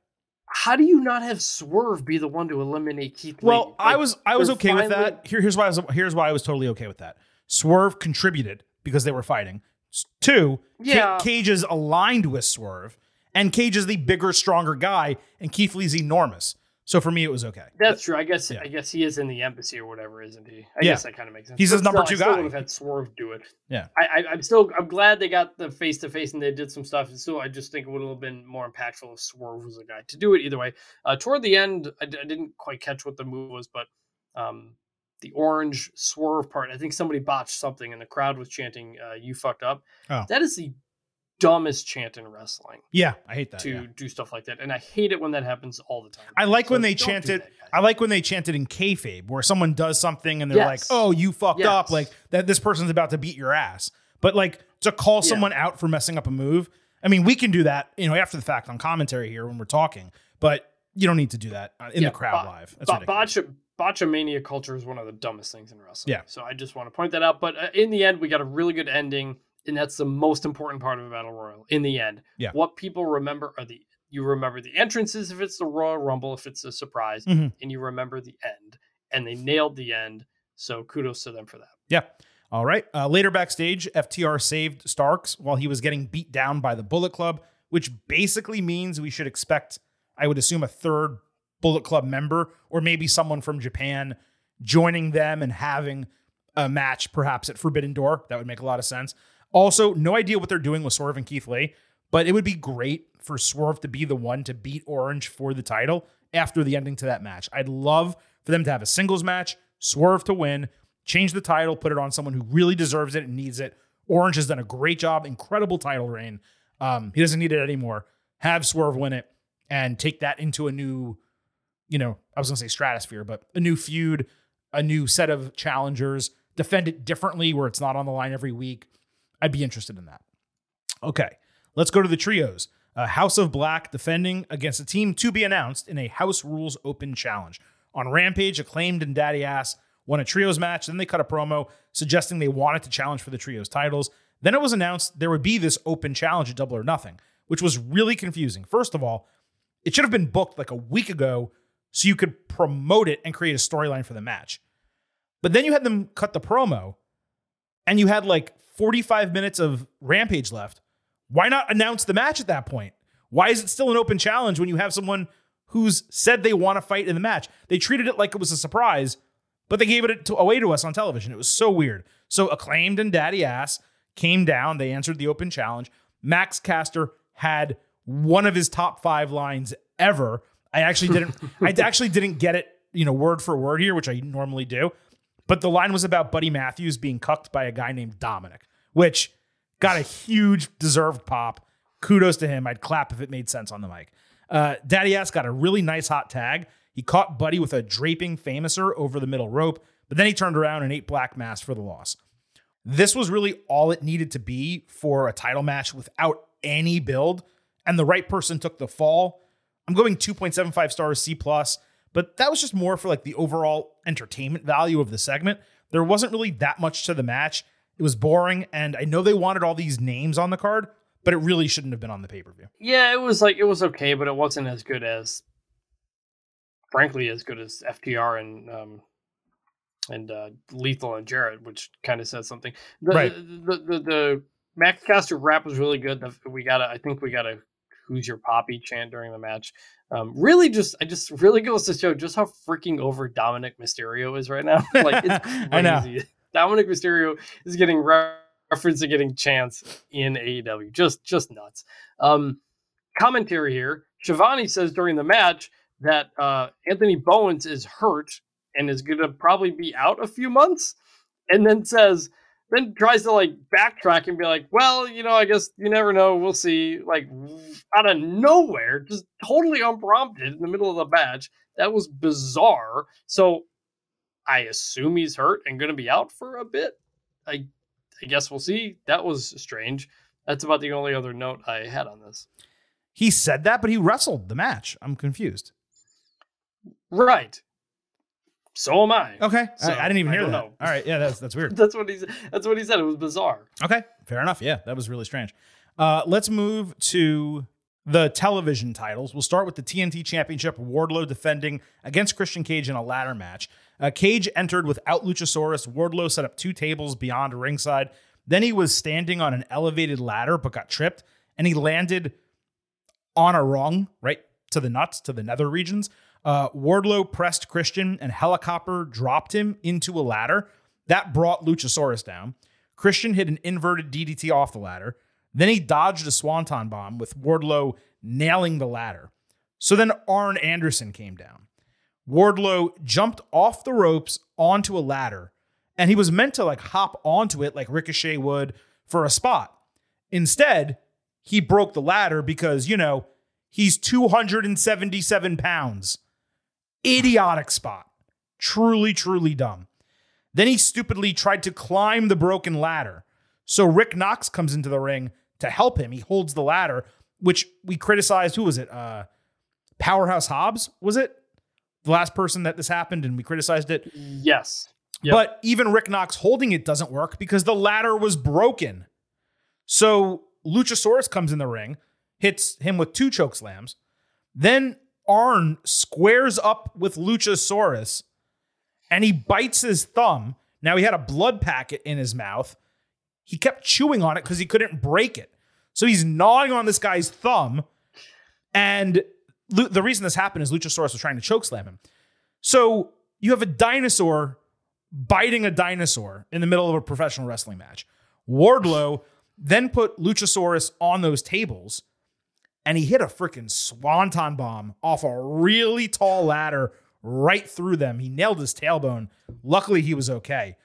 How do you not have Swerve be the one to eliminate Keith Lee? Well, I was I was okay with that. Here, here's why I was here's why I was totally okay with that. Swerve contributed because they were fighting. Two, Yeah. Cage is aligned with Swerve, and Cage is the bigger, stronger guy, and Keith Lee's enormous. So for me, it was okay. That's true. I guess Yeah. I guess he is in the embassy or whatever, isn't he? I Yeah. guess that kind of makes sense. He's But his number still, two I guy. Would have had Swerve do it. Yeah. I, I, I'm still I'm glad they got the face to face and they did some stuff. And still, I just think it would have been more impactful if Swerve was the guy to do it. Either way, uh, toward the end, I, d- I didn't quite catch what the move was, but um, the orange Swerve part, I think somebody botched something and the crowd was chanting, uh, "You fucked up." Oh. That is the dumbest chant in wrestling Yeah, I hate that. to yeah. do stuff like that, and I hate it when that happens all the time. I like So when they don't do chanted. that, guys. I like when they chant it in kayfabe, where someone does something and they're Yes. like, "Oh, you fucked up!" Like that. This person's about to beat your ass. But like to call Yeah. someone out for messing up a move. I mean, we can do that, you know, after the fact on commentary here when we're talking. But you don't need to do that uh, in Yeah, the crowd bo- live. That's Bo- botchamania culture is one of the dumbest things in wrestling. Yeah. So I just want to point that out. But uh, in the end, we got a really good ending, and that's the most important part of a battle royal. In the end, Yeah. what people remember are the you remember the entrances if it's the Royal Rumble, if it's a surprise, Mhm. and you remember the end. And they nailed the end. So kudos to them for that. Yeah. All right. Uh, later backstage, FTR saved Starks while he was getting beat down by the Bullet Club, which basically means we should expect, I would assume, a third Bullet Club member or maybe someone from Japan joining them and having a match perhaps at Forbidden Door. That would make a lot of sense. Also, no idea what they're doing with Swerve and Keith Lee, but it would be great for Swerve to be the one to beat Orange for the title after the ending to that match. I'd love for them to have a singles match, Swerve to win, change the title, put it on someone who really deserves it and needs it. Orange has done a great job, incredible title reign. Um, he doesn't need it anymore. Have Swerve win it and take that into a new, you know, I was going to say stratosphere, but a new feud, a new set of challengers, defend it differently where it's not on the line every week. I'd be interested in that. Okay, let's go to the trios. Uh, House of Black defending against a team to be announced in a House Rules Open challenge. On Rampage, Acclaimed and Daddy Ass won a trios match. Then they cut a promo suggesting they wanted to challenge for the trios titles. Then it was announced there would be this open challenge at Double or Nothing, which was really confusing. First of all, it should have been booked like a week ago so you could promote it and create a storyline for the match. But then you had them cut the promo and you had like 45 minutes of Rampage left. Why not announce the match at that point? Why is it still an open challenge when you have someone who's said they want to fight in the match? They treated it like it was a surprise, but they gave it to, away to us on television. It was so weird. So acclaimed and Daddy Ass came down. They answered the open challenge. Max Caster had one of his top five lines ever. I actually didn't. I actually didn't get it, you know, word for word here, which I normally do. But the line was about Buddy Matthews being cucked by a guy named Dominic, which got a huge deserved pop. Kudos to him. I'd clap if it made sense on the mic. Uh, Daddy Ass got a really nice hot tag. He caught Buddy with a draping famouser over the middle rope, but then he turned around and ate Black Mass for the loss. This was really all it needed to be for a title match without any build, and the right person took the fall. I'm going 2.75 stars C plus, but that was just more for like the overall entertainment value of the segment. There wasn't really that much to the match. It was boring, and I know they wanted all these names on the card, but it really shouldn't have been on the pay per view. Yeah, it was like it was okay, but it wasn't as good as, frankly, as good as FTR and um, and uh, Lethal and Jarrett, which kind of says something. The, Right. The the, the, the Max Caster rap was really good. We got to I think we got a "Who's your poppy?" chant during the match. Um, really, just I just really goes to show just how freaking over Dominic Mysterio is right now. like it's crazy. I know. Dominic Mysterio is getting re- reference and getting chance in AEW. Just just nuts. Um, commentary here. Schiavone says during the match that uh, Anthony Bowens is hurt and is going to probably be out a few months, and then says, then tries to like backtrack and be like, well, you know, I guess you never know. We'll see. Like out of nowhere, just totally unprompted in the middle of the match. That was bizarre. So I assume he's hurt and going to be out for a bit. I, I guess we'll see. That was strange. That's about the only other note I had on this. He said that, but he wrestled the match. I'm confused. Right. So am I. Okay, So, I, I didn't even hear that. know. All right, yeah, that's that's weird. That's what he said. That's what he said. It was bizarre. Okay, fair enough. Yeah, that was really strange. Uh, let's move to the television titles. We'll start with the TNT Championship. Wardlow defending against Christian Cage in a ladder match. Uh, Cage entered without Luchasaurus. Wardlow set up two tables beyond ringside. Then he was standing on an elevated ladder but got tripped, and he landed on a rung right to the nuts to the nether regions. Uh, Wardlow pressed Christian and helicopter dropped him into a ladder. That brought Luchasaurus down. Christian hit an inverted DDT off the ladder. Then he dodged a swanton bomb with Wardlow nailing the ladder. So then Arn Anderson came down. Wardlow jumped off the ropes onto a ladder, and he was meant to like hop onto it like Ricochet would for a spot. Instead, he broke the ladder because, you know, he's 277 pounds. Idiotic spot. Truly, truly dumb. Then he stupidly tried to climb the broken ladder. So Rick Knox comes into the ring to help him. He holds the ladder, which we criticized. Who was it? Uh, Powerhouse Hobbs, was it? The last person that this happened, and we criticized it. Yes. Yep. But even Rick Knox holding it doesn't work because the ladder was broken. So Luchasaurus comes in the ring, hits him with two choke slams. Then Arn squares up with Luchasaurus and he bites his thumb. Now he had a blood packet in his mouth. He kept chewing on it because he couldn't break it. So he's gnawing on this guy's thumb. And Lu- the reason this happened is Luchasaurus was trying to choke slam him. So you have a dinosaur biting a dinosaur in the middle of a professional wrestling match. Wardlow then put Luchasaurus on those tables and he hit a freaking swanton bomb off a really tall ladder right through them. He nailed his tailbone. Luckily, he was okay.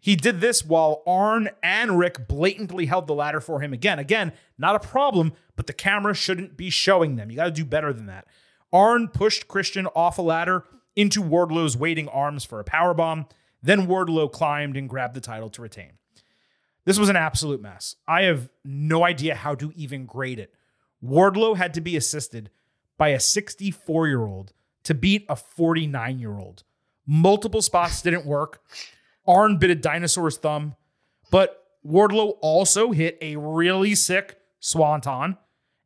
He did this while Arn and Rick blatantly held the ladder for him again. Again, not a problem, but the camera shouldn't be showing them. You got to do better than that. Arn pushed Christian off a ladder into Wardlow's waiting arms for a powerbomb. Then Wardlow climbed and grabbed the title to retain. This was an absolute mess. I have no idea how to even grade it. Wardlow had to be assisted by a 64 year old to beat a 49 year old. Multiple spots didn't work. Arn bit a dinosaur's thumb, but Wardlow also hit a really sick swanton,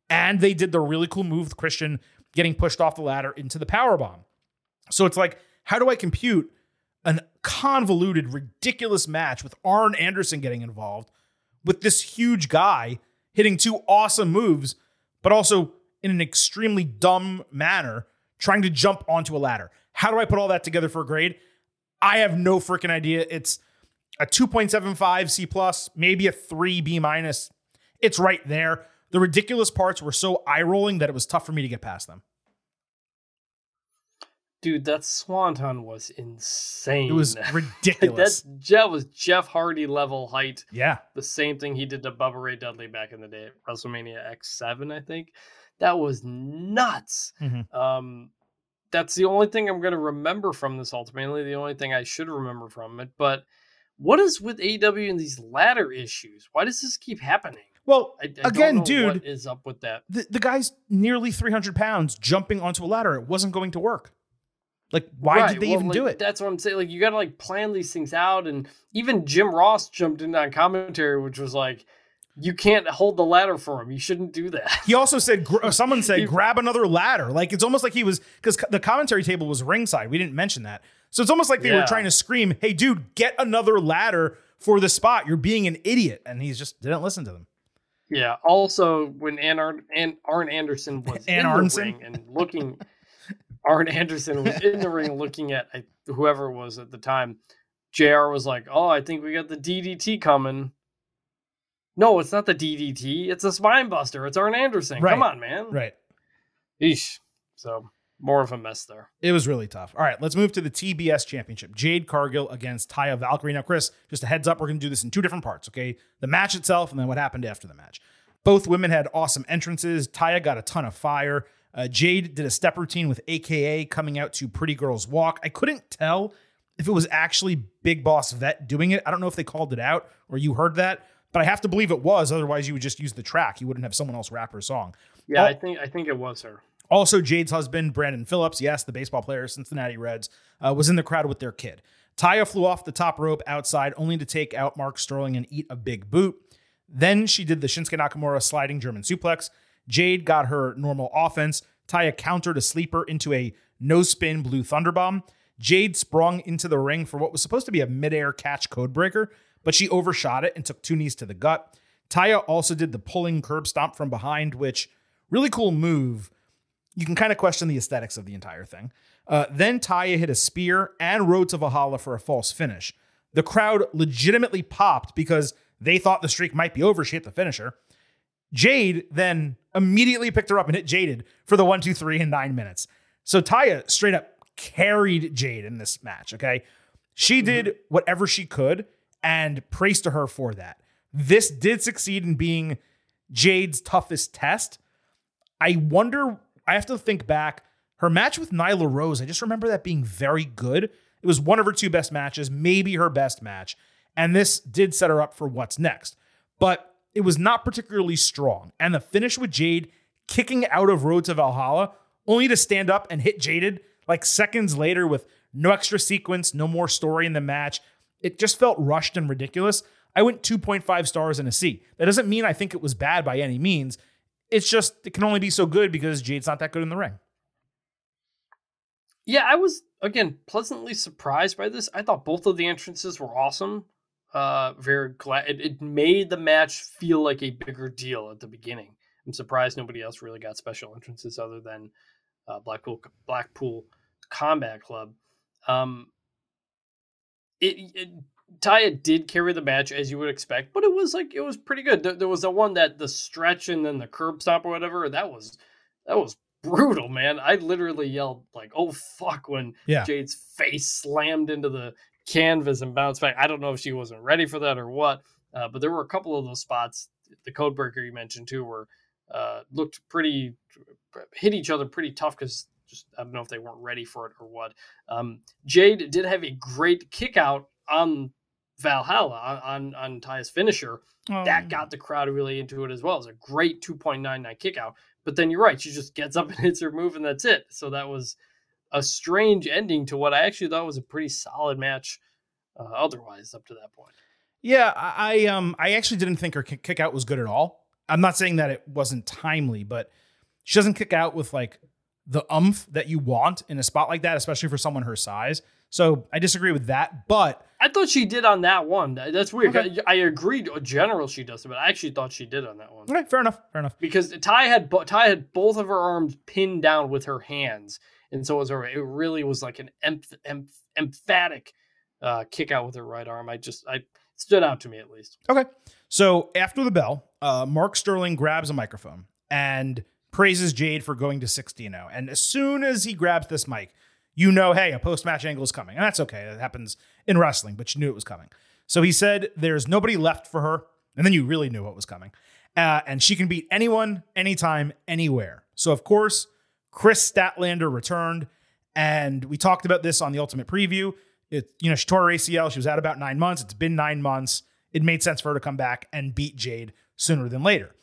and they did the really cool move with Christian getting pushed off the ladder into the power bomb. So it's like, how do I compute an convoluted, ridiculous match with Arn Anderson getting involved with this huge guy hitting two awesome moves, but also in an extremely dumb manner trying to jump onto a ladder? How do I put all that together for a grade? I have no freaking idea. It's a 2.75 C plus, maybe a 3 B minus. It's right there. The ridiculous parts were so eye rolling that it was tough for me to get past them. Dude, that Swanton was insane. It was ridiculous. That's that was Jeff Hardy level height. yeah. The same thing he did to Bubba Ray Dudley back in the day at WrestleMania X7, I think. That was nuts. Mhm. Um, that's the only thing I'm going to remember from this. Ultimately, the only thing I should remember from it. But what is with AEW and these ladder issues? Why does this keep happening? Well, I, I again, dude, what is up with that? the, the guy's nearly 300 pounds jumping onto a ladder. It wasn't going to work. Like, why Right, did they well, even like, do it? That's what I'm saying. Like, you got to like plan these things out, and even Jim Ross jumped in on commentary, which was like, "You can't hold the ladder for him. You shouldn't do that." He also said, gr- uh, someone said, grab another ladder. Like, it's almost like he was, because the commentary table was ringside. We didn't mention that. So it's almost like they were trying to scream, hey, dude, get another ladder for the spot. You're being an idiot. And he just didn't listen to them. Yeah. Also, when Ann Arn, Ann, Arn Anderson was Ann in Arnson? the ring and looking, Arn Anderson was in the ring looking at whoever it was at the time. Jr. was like, "Oh, I think we got the DDT coming." No, it's not the DDT. It's a spine buster. It's Arn Anderson. Right. Come on, man. Right. Eesh. So more of a mess there. It was really tough. All right, let's move to the TBS Championship. Jade Cargill against Taya Valkyrie. Now, Chris, just a heads up, we're going to do this in two different parts, okay? The match itself and then what happened after the match. Both women had awesome entrances. Taya got a ton of fire. Uh, Jade did a step routine with AKA coming out to Pretty Girls Walk. I couldn't tell if it was actually Big Boss Vette doing it. I don't know if they called it out or you heard that, but I have to believe it was. Otherwise, you would just use the track. You wouldn't have someone else rap her song. Yeah, Oh. I think I think it was her. Also, Jade's husband, Brandon Phillips, yes, the baseball player, Cincinnati Reds, uh, was in the crowd with their kid. Taya flew off the top rope outside only to take out Mark Sterling and eat a big boot. Then she did the Shinsuke Nakamura sliding German suplex. Jade got her normal offense. Taya countered a sleeper into a no spin blue thunderbomb. Jade sprung into the ring for what was supposed to be a midair catch codebreaker, but she overshot it and took two knees to the gut. Taya also did the pulling curb stomp from behind, which really cool move you can kind of question the aesthetics of the entire thing. Uh, then Taya hit a spear and Road to Valhalla for a false finish. The crowd legitimately popped because they thought the streak might be over. She hit the finisher. Jade then immediately picked her up and hit Jaded for the one, two, three in nine minutes. So Taya straight up carried Jade in this match. Okay. She mm-hmm. did whatever she could and praise to her for that. This did succeed in being Jade's toughest test. I wonder, I have to think back. Her match with Nyla Rose, I just remember that being very good. It was one of her two best matches, maybe her best match. And this did set her up for what's next. But it was not particularly strong. And the finish with Jade kicking out of Road to Valhalla, only to stand up and hit Jaded like seconds later with no extra sequence, no more story in the match. It just felt rushed and ridiculous. I went 2.5 stars and a C. That doesn't mean I think it was bad by any means. It's just, it can only be so good because Jade's not that good in the ring. Yeah, I was again pleasantly surprised by this. I thought both of the entrances were awesome. Uh, very glad it, it made the match feel like a bigger deal at the beginning. I'm surprised nobody else really got special entrances other than uh, Blackpool Blackpool Combat Club. Um, it, it Taya did carry the match as you would expect, but it was like it was pretty good. There, there was the one that the stretch and then the curb stop or whatever. That was that was brutal, man. I literally yelled like, "Oh fuck!" when Yeah. Jade's face slammed into the canvas and bounce back. I don't know if she wasn't ready for that or what, uh, but there were a couple of those spots. The code breaker you mentioned too, were uh, looked pretty hit each other pretty tough because just I don't know if they weren't ready for it or what. Um, Jade did have a great kick out on Valhalla on on, on Taya's finisher. That got the crowd really into it as well. It was a great 2.99 kick out. But then you're right, she just gets up and hits her move and that's it. So that was a strange ending to what I actually thought was a pretty solid match uh, otherwise up to that point. Yeah, I, um I actually didn't think her kick, out was good at all. I'm not saying that it wasn't timely, but she doesn't kick out with like the umph that you want in a spot like that, especially for someone her size. So I disagree with that, but I thought she did on that one. That's weird. Okay. I, I agreed. General, she does it, but I actually thought she did on that one okay, fair enough, fair enough. because Ty had Ty had both of her arms pinned down with her hands, and so it was a, it really was like an emph- emph- emphatic uh, kick out with her right arm. I just I stood out to me at least. Okay. So after the bell, uh, Mark Sterling grabs a microphone and praises Jade for going to 60 0. And as soon as he grabs this mic, you know, hey, a post match angle is coming. And that's okay. That happens in wrestling, but you knew it was coming. So he said, there's nobody left for her. And then you really knew what was coming. Uh, and she can beat anyone, anytime, anywhere. So, of course, Kris Statlander returned. And we talked about this on the Ultimate Preview. It, you know, she tore her ACL. She was out about nine months. It's been nine months. It made sense for her to come back and beat Jade sooner than later.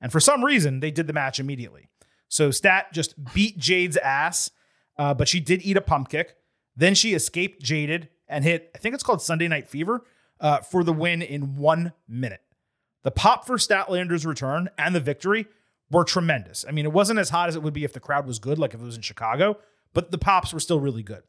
And for some reason, they did the match immediately. So Stat just beat Jade's ass, uh, but she did eat a pump kick. Then she escaped Jaded and hit, I think it's called Sunday Night Fever, uh, for the win in one minute. The pop for Statlander's return and the victory were tremendous. I mean, it wasn't as hot as it would be if the crowd was good, like if it was in Chicago, but the pops were still really good.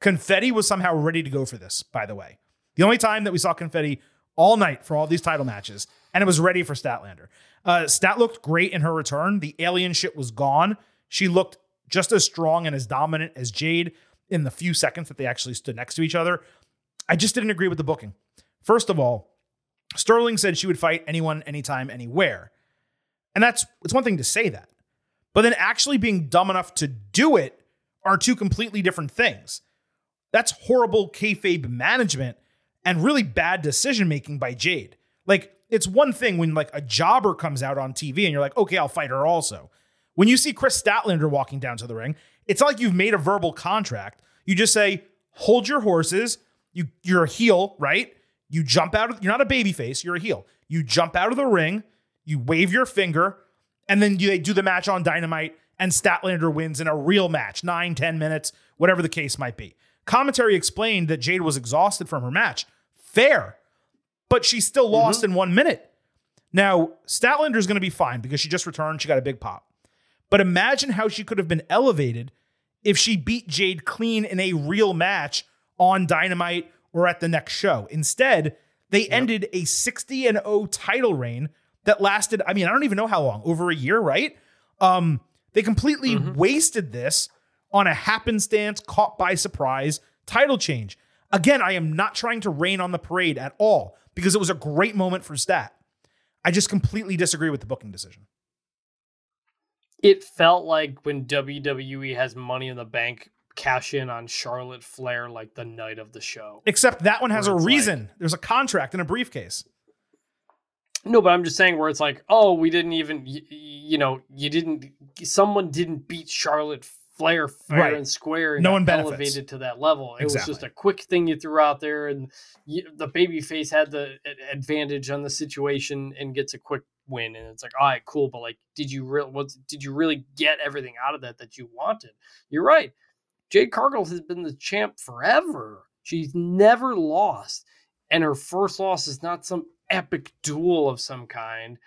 Confetti was somehow ready to go for this, by the way. The only time that we saw Confetti all night for all these title matches, and it was ready for Statlander. Uh, Stat looked great in her return. The alien shit was gone. She looked just as strong and as dominant as Jade in the few seconds that they actually stood next to each other. I just didn't agree with the booking. First of all, Sterling said she would fight anyone, anytime, anywhere. And that's it's one thing to say that. But then actually being dumb enough to do it are two completely different things. That's horrible kayfabe management and really bad decision making by Jade. Like, it's one thing when like a jobber comes out on TV and you're like, okay, I'll fight her also. When you see Kris Statlander walking down to the ring, it's not like you've made a verbal contract. You just say, hold your horses. You you're a heel, right? You jump out of you're not a baby face, you're a heel. You jump out of the ring, you wave your finger, and then you, they do the match on Dynamite, and Statlander wins in a real match, nine, 10 minutes, whatever the case might be. Commentary explained that Jade was exhausted from her match. Fair. But she still mm-hmm. lost in one minute. Now, Statlander's going to be fine because she just returned. She got a big pop. But imagine how she could have been elevated if she beat Jade clean in a real match on Dynamite or at the next show. Instead, they ended a 60 and 0 title reign that lasted, I mean, I don't even know how long, over a year, right? Um, they completely wasted this on a happenstance, caught by surprise title change. Again, I am not trying to rain on the parade at all because it was a great moment for Stat. I just completely disagree with the booking decision. It felt like when WWE has money in the bank, cash in on Charlotte Flair like the night of the show. Except that one has a it's like- reason. There's a contract and a briefcase. No, but I'm just saying where it's like, oh, we didn't even, you, you know, you didn't, someone didn't beat Charlotte Flair fair Right. and square and No one benefits. elevated to that level. It was just a quick thing you threw out there, and you, the baby face had the advantage on the situation and gets a quick win. And it's like, all right, cool, but like, did you real what did you really get everything out of that that you wanted? You're right. Jade Cargill has been the champ forever. She's never lost. And her first loss is not some epic duel of some kind.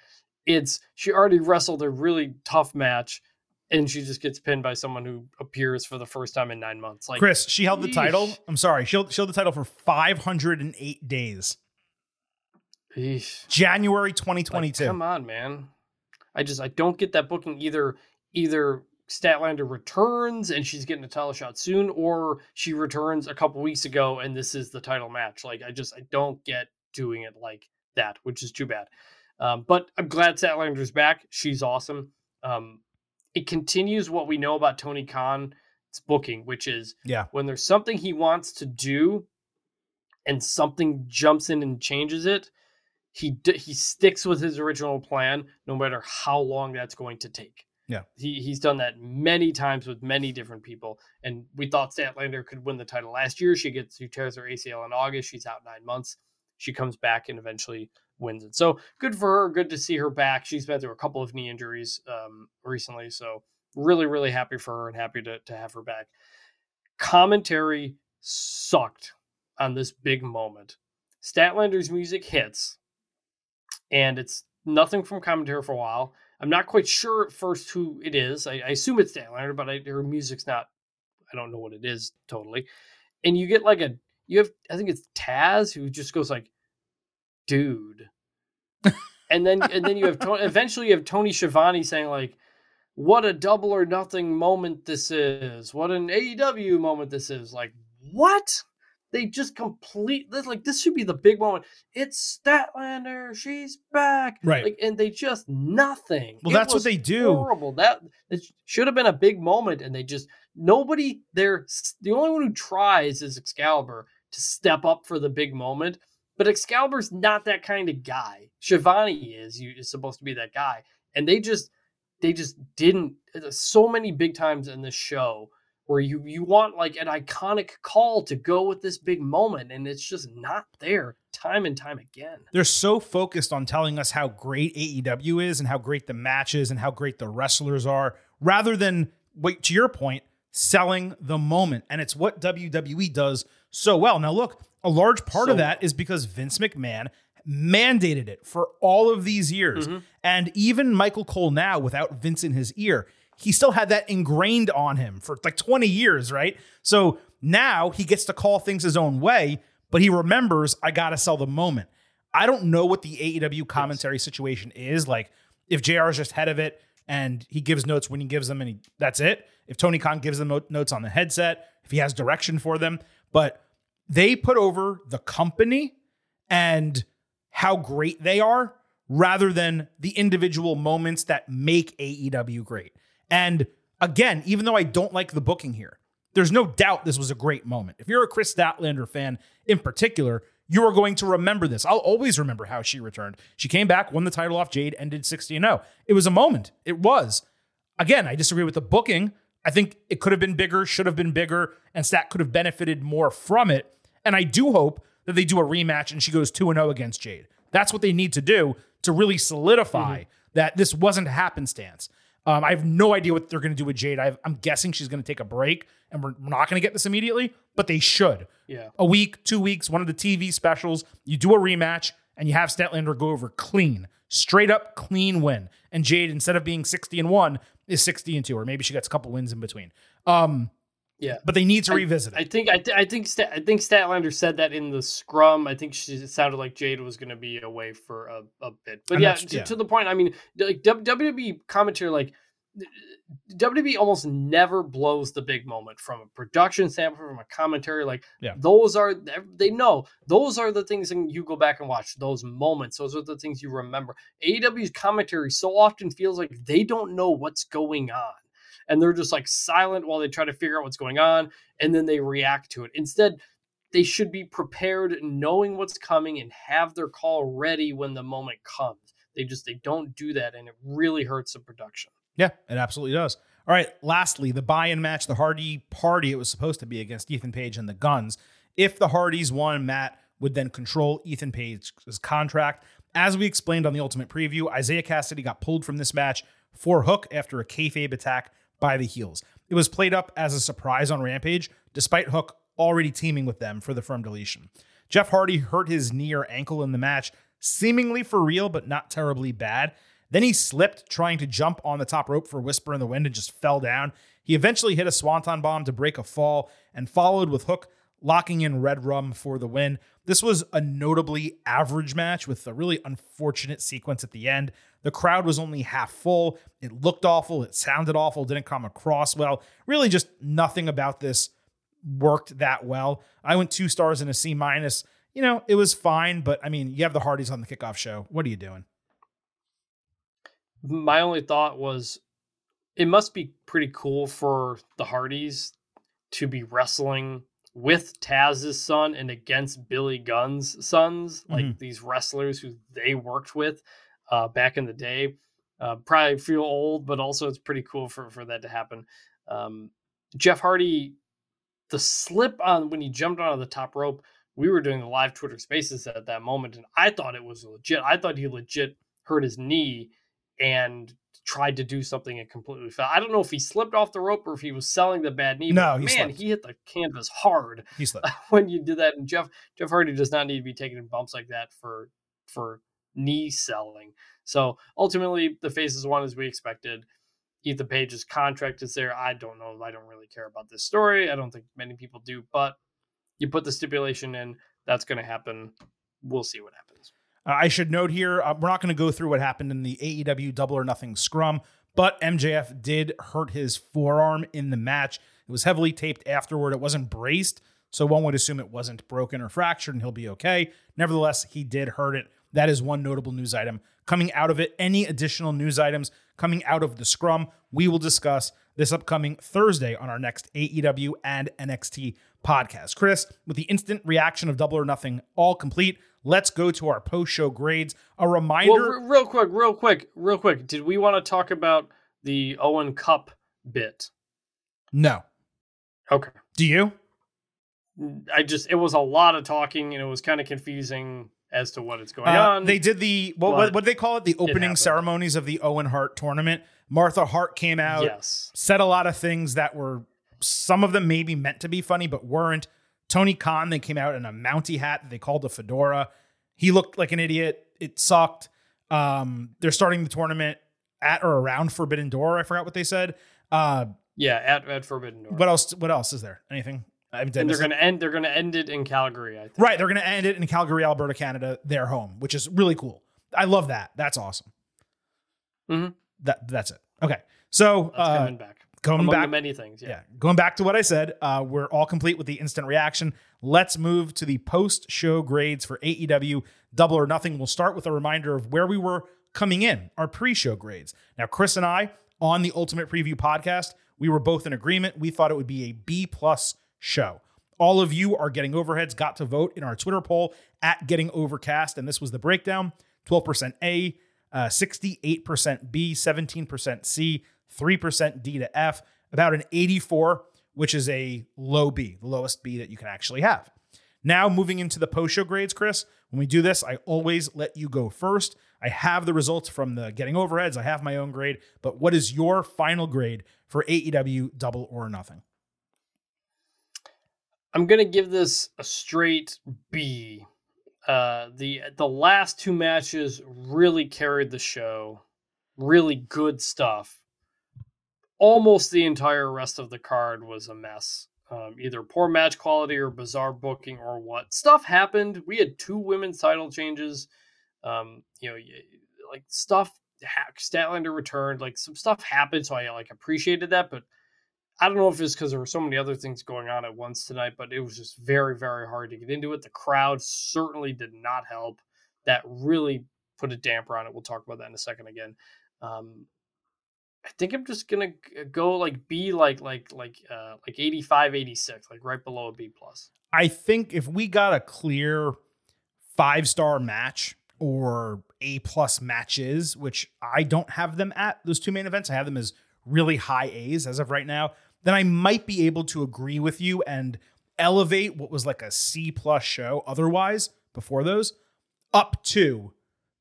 It's she already wrestled a really tough match and she just gets pinned by someone who appears for the first time in nine months. Like Chris, she held the title. yeesh. I'm sorry. She held, she held the title for 508 days. Eesh. January Like, 2022. come on, man. I just I don't get that booking either. Either Statlander returns and she's getting a title shot soon, or she returns a couple weeks ago and this is the title match. Like I just I don't get doing it like that, which is too bad. Um, but I'm glad Statlander's back. She's awesome. Um, it continues what we know about Tony Khan's booking, which is Yeah. when there's something he wants to do and something jumps in and changes it, he d- he sticks with his original plan no matter how long that's going to take. Yeah. He he's done that many times with many different people. And we thought Statlander could win the title last year. She gets she tears her ACL in August. She's out nine months. She comes back and eventually wins it. So good for her. Good to see her back. She's been through a couple of knee injuries um, recently. So really, really happy for her and happy to, to have her back. Commentary sucked on this big moment. Statlander's music hits, and it's nothing from commentary for a while. I'm not quite sure at first who it is. I, I assume it's Statlander, but I, her music's not. I don't know what it is totally. And you get like a you have I think it's Taz who just goes like, "Dude," and then and then you have Tony, eventually you have Tony Schiavone saying like, "What a double or nothing moment this is! What an AEW moment this is!" Like what? They just complete this like this should be the big moment. It's Statlander, she's back, Right. Like, and they just nothing. Well, It that's what they do. Horrible. That it should have been a big moment, and they just nobody there. The only one who tries is Excalibur to step up for the big moment, but Excalibur's not that kind of guy. Schiavone is. You is supposed to be that guy, and they just they just didn't. Uh, so many big times in this show where you you want like an iconic call to go with this big moment, and it's just not there time and time again. They're so focused on telling us how great AEW is and how great the matches and how great the wrestlers are, rather than wait to your point, selling the moment. And it's what WWE does so well. Now, look, a large part So of that is because Vince McMahon mandated it for all of these years. Mm-hmm. And even Michael Cole now, without Vince in his ear, he still had that ingrained on him for like 20 years, right? So now he gets to call things his own way, but he remembers, I got to sell the moment. I don't know what the AEW commentary situation is. Like, if JR is just head of it and he gives notes when he gives them, and he, that's it. If Tony Khan gives them notes on the headset, if he has direction for them, but they put over the company and how great they are rather than the individual moments that make AEW great. And again, even though I don't like the booking here, there's no doubt this was a great moment. If you're a Kris Statlander fan in particular, you are going to remember this. I'll always remember how she returned. She came back, won the title off Jade, ended 60 0. It was a moment. It was. Again, I disagree with the booking. I think it could have been bigger, should have been bigger, and Stat could have benefited more from it. And I do hope that they do a rematch and she goes 2 0 against Jade. That's what they need to do to really solidify mm-hmm. that this wasn't a happenstance. Um, I have no idea what they're going to do with Jade. i am guessing she's going to take a break, and we're not going to get this immediately, but they should. Yeah. A week, two weeks, one of the TV specials, you do a rematch, and you have Statlander go over clean, straight up clean win. And Jade, instead of being 60 and 1, is 60 and 2, or maybe she gets a couple wins in between. Um, Yeah. but they need to revisit I it. think I, th- I think Stat- I think Statlander said that in the scrum. I think she, it sounded like Jade was going to be away for a, a bit. But yeah to, yeah. to the point. I mean, like WWE commentary, like WWE almost never blows the big moment from a production standpoint, from a commentary. Like Yeah. those are they know those are the things and you go back and watch those moments. Those are the things you remember. AEW's commentary so often feels like they don't know what's going on and they're just like silent while they try to figure out what's going on and then they react to it. Instead, they should be prepared, knowing what's coming, and have their call ready when the moment comes. They just they don't do that, and it really hurts the production. Yeah, it absolutely does. All right, lastly, the buy-in match, the Hardy party it was supposed to be against Ethan Page and the Guns. If the Hardys won, Matt would then control Ethan Page's contract. As we explained on the Ultimate Preview, Isiah Kassidy got pulled from this match for Hook after a kayfabe attack by the heels. It was played up as a surprise on Rampage, despite Hook already teaming with them for the firm deletion. Jeff Hardy hurt his knee or ankle in the match, seemingly for real, but not terribly bad. Then he slipped trying to jump on the top rope for Whisper in the Wind and just fell down. He eventually hit a swanton bomb to break a fall and followed with Hook locking in Red Rum for the win. This was a notably average match with a really unfortunate sequence at the end. The crowd was only half full. It looked awful. It sounded awful. Didn't come across well. Really, just nothing about this worked that well. I went two stars and a C minus. You know, it was fine, but I mean, you have the Hardys on the kickoff show. What are you doing? My only thought was it must be pretty cool for the Hardys to be wrestling with Taz's son and against Billy Gunn's sons, like Mhm. these wrestlers who they worked with uh, back in the day. Uh, probably feel old, but also it's pretty cool for for that to happen. Um, Jeff Hardy, the slip on when he jumped onto the top rope. We were doing the live Twitter Spaces at that moment, and I thought it was legit. I thought he legit hurt his knee and tried to do something and completely fell. I don't know if he slipped off the rope or if he was selling the bad knee. No, he man, slipped. he hit the canvas hard He slipped. when you did that. And Jeff Jeff Hardy does not need to be taking bumps like that for for knee selling. So ultimately, the faces won as we expected. Ethan Page's contract is there. I don't know. I don't really care about this story. I don't think many people do, but you put the stipulation in, that's going to happen. We'll see what happens. Uh, I should note here, uh, we're not going to go through what happened in the AEW Double or Nothing scrum, but MJF did hurt his forearm in the match. It was heavily taped afterward. It wasn't braced, so one would assume it wasn't broken or fractured and he'll be okay. Nevertheless, he did hurt it. That is one notable news item coming out of it. Any additional news items coming out of the scrum, we will discuss this upcoming Thursday on our next AEW and NXT podcast. Chris, with the instant reaction of Double or Nothing all complete, let's go to our post show grades. A reminder. Well, re- real quick, real quick, real quick. Did we want to talk about the Owen Cup bit? no. Okay. Do you? I just, it was a lot of talking and it was kind of confusing as to what is going Uh, on. they did the what, what what do they call it? The opening happened. ceremonies of the Owen Hart tournament. Martha Hart came out, yes. said a lot of things that were some of them maybe meant to be funny but weren't. Tony Khan, they came out in a Mountie hat that they called a fedora. He looked like an idiot. It sucked. Um, they're starting the tournament at or around Forbidden Door. I forgot what they said. Uh, Yeah, at, at Forbidden Door. what else? What else is there? Anything? And they're going to end. They're going to end it in Calgary. I think. Right, they're going to end it in Calgary, Alberta, Canada, their home, which is really cool. I love that. That's awesome. Mhm. That that's it. Okay, so That's uh, coming back. Going Among back, many things. yeah. Yeah. going back to what I said, uh, we're all complete with the instant reaction. Let's move to the post-show grades for AEW Double or Nothing. We'll start with a reminder of where we were coming in, our pre-show grades. Now, Chris and I on the Ultimate Preview podcast, we were both in agreement. We thought it would be a B plus show. All of you are getting overheads, got to vote in our Twitter poll at Getting Overcast, and this was the breakdown: 12% A, uh, 68% B, 17% C, 3% D to F, about an 84, which is a low B, the lowest B that you can actually have. Now, moving into the post show grades, Chris, when we do this, I always let you go first. I have the results from the getting overheads, I have my own grade, but what is your final grade for AEW double or nothing? I'm gonna give this a straight B. Uh, the the last two matches really carried the show. Really good stuff. Almost the entire rest of the card was a mess. Um, either poor match quality or bizarre booking or what. Stuff happened. We had two women's title changes. Um, you know, like stuff. Ha- Statlander returned. Like some stuff happened, so I like appreciated that. But I don't know if it's because there were so many other things going on at once tonight, but it was just very, very hard to get into it. The crowd certainly did not help. That really put a damper on it. We'll talk about that in a second again. Um, I think I'm just gonna go like B, like like like uh, like 85, 86, like right below a B plus. I think if we got a clear five star match or A plus matches, which I don't have them at those two main events, I have them as really high A's as of right now, then I might be able to agree with you and elevate what was like a C plus show otherwise before those up to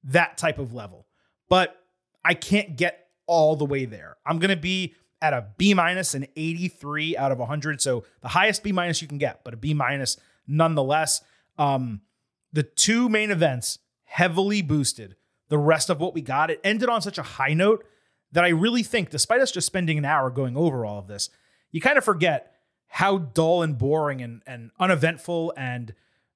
that type of level. But I can't get all the way there. I'm going to be at a B minus, an 83 out of 100. So the highest B minus you can get, but a B minus nonetheless. Um, the two main events heavily boosted the rest of what we got. It ended on such a high note that I really think, despite us just spending an hour going over all of this, you kind of forget how dull and boring and, and uneventful and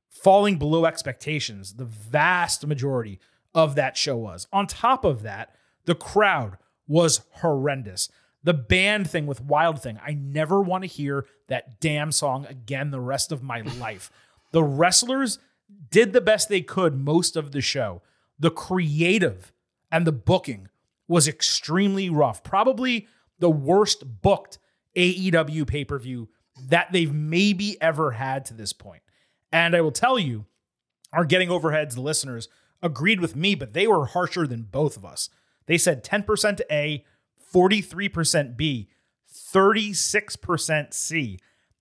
falling below expectations the vast majority of that show was. On top of that, the crowd was horrendous. The band thing with Wild Thing, I never want to hear that damn song again the rest of my life. The wrestlers did the best they could most of the show. The creative and the booking was extremely rough. Probably the worst booked AEW pay per view that they've maybe ever had to this point. And I will tell you, our Getting Overheads listeners agreed with me, but they were harsher than both of us. They said 10% A, 43% B, 36% C,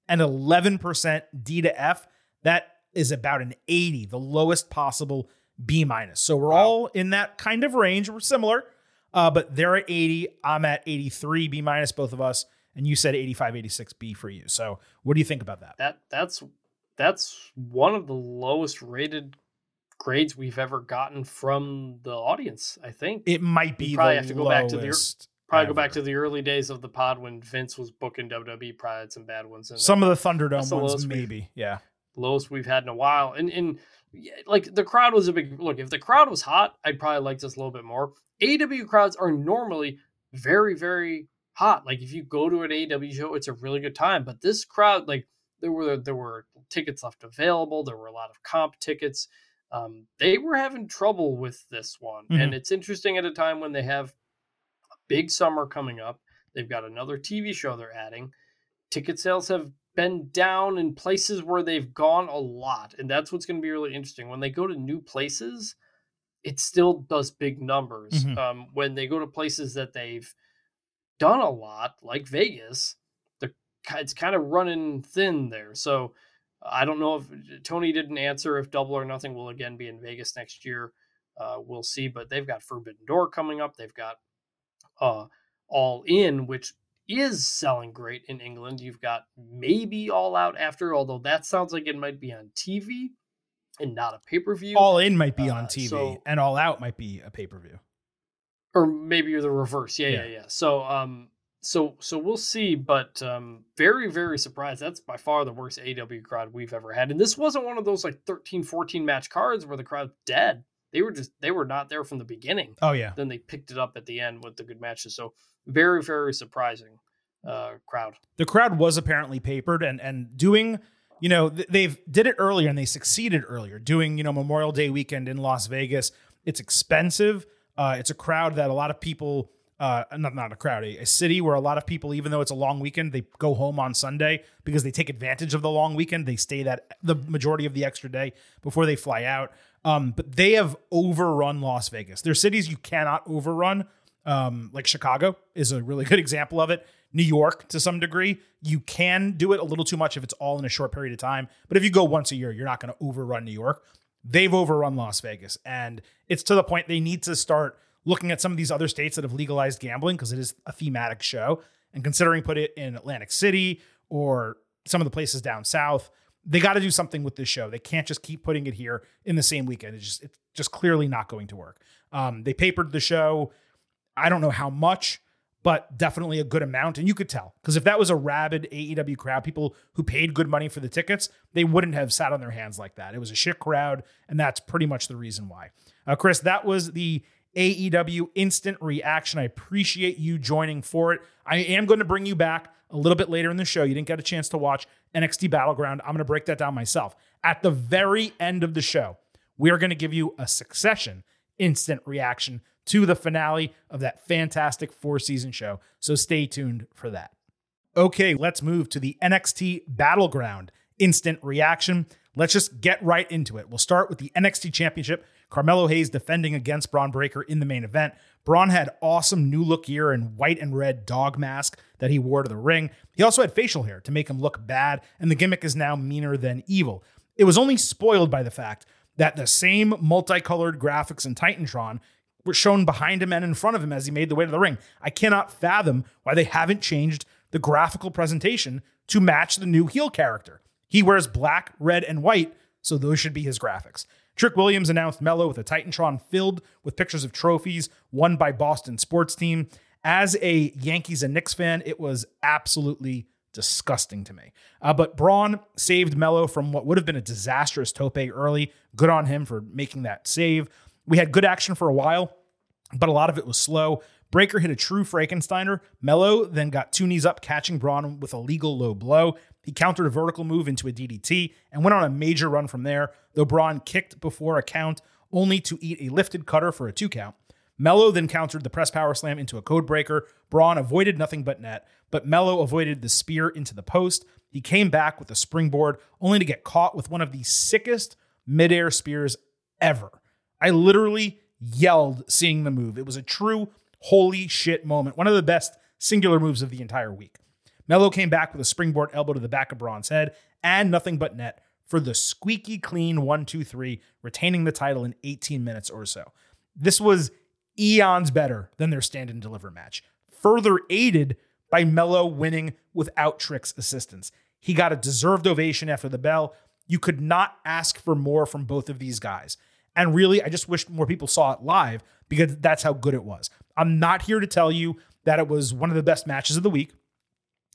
and 11% D to F. That is about an 80, the lowest possible B minus. So we're all in that kind of range. We're similar, uh, but they're at 80. I'm at 83 B minus, both of us. And you said 85, 86 B for you. So what do you think about that? That that's that's one of the lowest rated grades we've ever gotten from the audience. I think It might be You probably have to go back to the- probably go back to the early days of the pod when Vince was booking WWE. Probably had some bad ones. In there. some of the Thunderdome the ones, maybe. Yeah. lowest we've had in a while. And and like the crowd was a big look. If the crowd was hot, I'd probably like this a little bit more. AW crowds are normally very very hot. Like if you go to an AW show, it's a really good time. But this crowd, like there were there were tickets left available. There were a lot of comp tickets. Um, they were having trouble with this one, and it's interesting at a time when they have a big summer coming up. They've got another TV show they're adding. Ticket sales have been down in places where they've gone a lot, and that's what's going to be really interesting. When they go to new places, it still does big numbers. Mhm. Um, when they go to places that they've done a lot, like Vegas, it's kind of running thin there. So I don't know if Tony didn't answer if Double or Nothing will again be in Vegas next year. Uh, we'll see, but they've got Forbidden Door coming up. They've got uh, All In, which is selling great in England. You've got maybe All Out after, although that sounds like it might be on TV and not a pay per view. All in might be on Uh, TV, so- and All Out might be a pay per view. or maybe you're the reverse. Yeah, yeah, Yeah. yeah. So, um, so so we'll see. But um, very, very surprised. That's by far the worst AW crowd we've ever had. And this wasn't one of those like 13, 14 match cards where the crowd's dead. They were just they were not there from the beginning. Oh yeah, Then they picked it up at the end with the good matches. So very, very surprising uh, crowd. the crowd was apparently papered and and doing you know they've did it earlier and they succeeded earlier doing you know memorial day weekend in las vegas it's expensive uh, it's a crowd that a lot of people uh, not, not a crowd a, a city where a lot of people even though it's a long weekend they go home on sunday because they take advantage of the long weekend they stay that the majority of the extra day before they fly out um, but they have overrun las vegas There are cities you cannot overrun um, like Chicago is a really good example of it. New York, to some degree, you can do it a little too much if it's all in a short period of time. But if you go once a year, you're not going to overrun New York. They've overrun Las Vegas, and it's to the point they need to start looking at some of these other states that have legalized gambling because it is a thematic show, and considering put it in Atlantic City or some of the places down south. They got to do something with this show. They can't just keep putting it here in the same weekend. It's just it's just clearly not going to work. Um, they papered the show. I don't know how much, but definitely a good amount. And you could tell because if that was a rabid AEW crowd, people who paid good money for the tickets, they wouldn't have sat on their hands like that. It was a shit crowd, and that's pretty much the reason why. Uh, Chris, that was the AEW instant reaction. I appreciate you joining for it. I am going to bring you back a little bit later in the show. You didn't get a chance to watch NXT Battleground. I'm going to break that down myself. At the very end of the show, we are going to give you a succession instant reaction to the finale of that fantastic four season show. So stay tuned for that. Okay, let's move to the NXT Battleground instant reaction. Let's just get right into it. We'll start with the NXT Championship. Carmelo Hayes defending against Bron Breakker in the main event. Bron had awesome new look gear and white and red dog mask that he wore to the ring. He also had facial hair to make him look bad, and the gimmick is now meaner than evil. It was only spoiled by the fact that the same multicolored graphics in Titantron were shown behind him and in front of him as he made the way to the ring. I cannot fathom why they haven't changed the graphical presentation to match the new heel character. He wears black, red, and white, so those should be his graphics. Trick Williams announced Melo with a Titantron filled with pictures of trophies won by Boston sports team. As a Yankees and Knicks fan, it was absolutely disgusting to me. Uh, but Bron saved Melo from what would have been a disastrous tope early. Good on him for making that save. We had good action for a while, but a lot of it was slow. Breakker hit a true Frankensteiner. Melo then got two knees up, catching Bron with a legal low blow. He countered a vertical move into a DDT and went on a major run from there, though Bron kicked before a count, only to eat a lifted cutter for a two count. Melo then countered the press power slam into a code breaker. Bron avoided nothing but net, but Melo avoided the spear into the post. He came back with a springboard, only to get caught with one of the sickest midair spears ever. I literally yelled seeing the move. It was a true holy shit moment. One of the best singular moves of the entire week. Melo came back with a springboard elbow to the back of Bron's head and nothing but net for the squeaky clean 1 2 3, retaining the title in 18 minutes or so. This was eons better than their stand and deliver match, further aided by Melo winning without Trick's assistance. He got a deserved ovation after the bell. You could not ask for more from both of these guys. And really, I just wish more people saw it live because that's how good it was. I'm not here to tell you that it was one of the best matches of the week.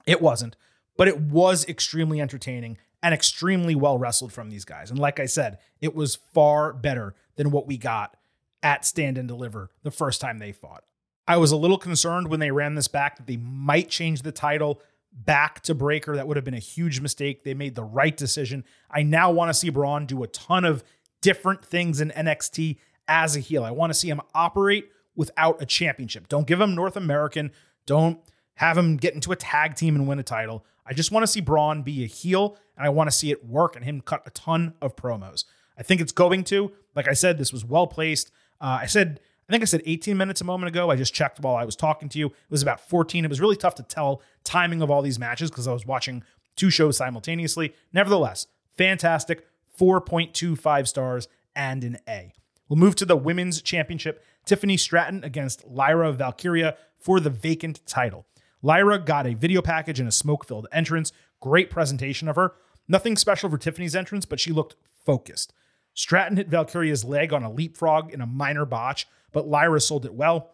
It wasn't, but it was extremely entertaining and extremely well wrestled from these guys. And like I said, it was far better than what we got at Stand and Deliver the first time they fought. I was a little concerned when they ran this back that they might change the title back to Breakker. That would have been a huge mistake. They made the right decision. I now want to see Bron do a ton of different things in NXT as a heel. I want to see him operate without a championship. Don't give him North American. Don't have him get into a tag team and win a title. I just want to see Bron be a heel and I want to see it work and him cut a ton of promos. I think it's going to. Like I said, this was well placed. Uh, I said, I think I said 18 minutes a moment ago. I just checked while I was talking to you. It was about 14. It was really tough to tell timing of all these matches because I was watching two shows simultaneously. Nevertheless, fantastic. 4.25 stars and an A. We'll move to the women's championship. Tiffany Stratton against Lyra Valkyria for the vacant title. Lyra got a video package and a smoke filled entrance. Great presentation of her. Nothing special for Tiffany's entrance, but she looked focused. Stratton hit Valkyria's leg on a leapfrog in a minor botch, but Lyra sold it well.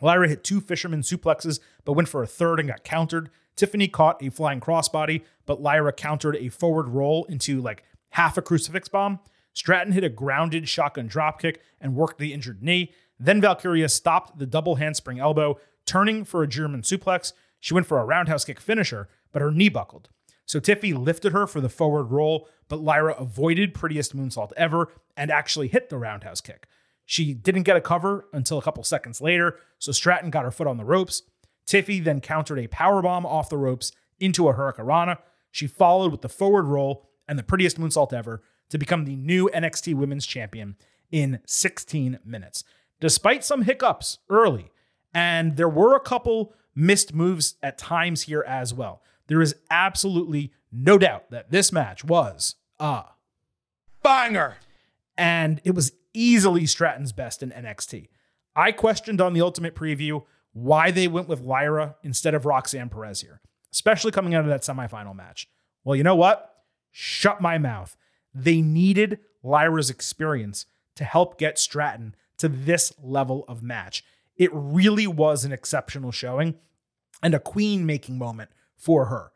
Lyra hit two fisherman suplexes, but went for a third and got countered. Tiffany caught a flying crossbody, but Lyra countered a forward roll into like half a crucifix bomb. Stratton hit a grounded shotgun dropkick and worked the injured knee. Then Valkyria stopped the double handspring elbow, turning for a German suplex. She went for a roundhouse kick finisher, but her knee buckled. So Tiffy lifted her for the forward roll, but Lyra avoided prettiest moonsault ever and actually hit the roundhouse kick. She didn't get a cover until a couple seconds later, so Stratton got her foot on the ropes. Tiffy then countered a powerbomb off the ropes into a hurricanrana. She followed with the forward roll and the prettiest moonsault ever to become the new NXT Women's Champion in 16 minutes. Despite some hiccups early, and there were a couple missed moves at times here as well, there is absolutely no doubt that this match was a Banger. and it was easily Stratton's best in NXT. I questioned on the Ultimate Preview why they went with Lyra instead of Roxanne Perez here, especially coming out of that semifinal match. Well, you know what? Shut my mouth. They needed Lyra's experience to help get Stratton to this level of match. It really was an exceptional showing and a queen making moment for her.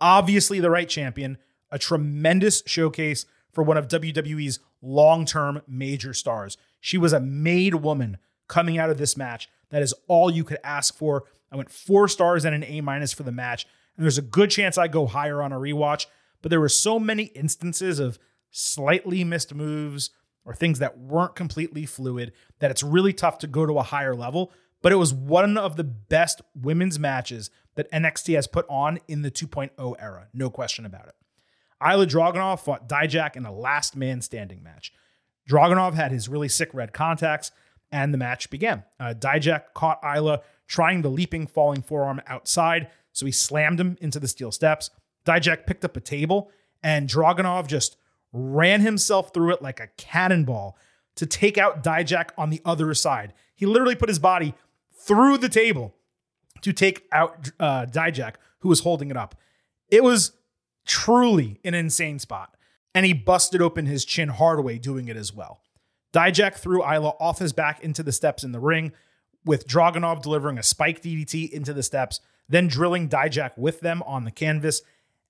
Obviously, the right champion, a tremendous showcase for one of WWE's long term major stars. She was a made woman coming out of this match. That is all you could ask for. I went four stars and an A minus for the match. And there's a good chance I go higher on a rewatch, but there were so many instances of slightly missed moves or things that weren't completely fluid that it's really tough to go to a higher level. But it was one of the best women's matches that NXT has put on in the 2.0 era. No question about it. Ilja Dragunov fought Dijak in a last man standing match. Dragunov had his really sick red contacts, and the match began. Uh, Dijak caught Ilja trying the leaping falling forearm outside, so he slammed him into the steel steps. Dijak picked up a table, and Dragunov just ran himself through it like a cannonball to take out Dijak on the other side. He literally put his body through the table to take out uh, Dijak, who was holding it up. It was truly an insane spot, and he busted open his chin hard Hardaway doing it as well. Dijak threw Ilja off his back into the steps in the ring, with Dragunov delivering a spike DDT into the steps, then drilling Dijak with them on the canvas,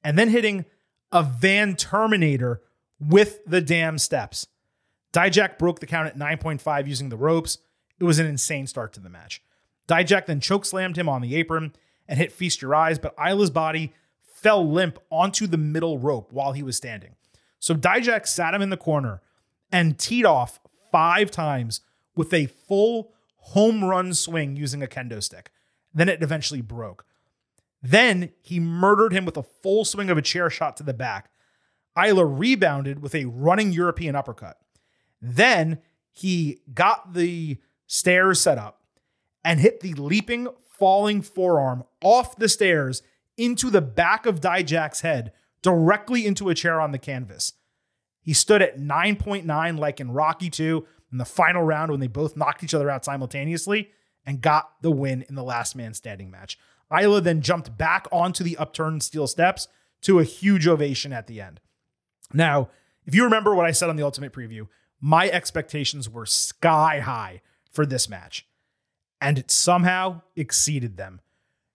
and then hitting a Van Terminator with the damn steps. Dijak broke the count at 9.5 using the ropes. It was an insane start to the match. Dijak then chokeslammed him on the apron and hit Feast Your Eyes, but Ilja's body fell limp onto the middle rope while he was standing. So Dijak sat him in the corner and teed off five times with a full home run swing using a kendo stick. Then it eventually broke. Then he murdered him with a full swing of a chair shot to the back. Ilja rebounded with a running European uppercut. Then he got the stairs set up and hit the leaping, falling forearm off the stairs into the back of Dijak's head, directly into a chair on the canvas. He stood at 9.9, like in Rocky 2, in the final round when they both knocked each other out simultaneously and got the win in the last man standing match. Ilja then jumped back onto the upturned steel steps to a huge ovation at the end. Now, if you remember what I said on the Ultimate Preview, my expectations were sky high for this match, and it somehow exceeded them.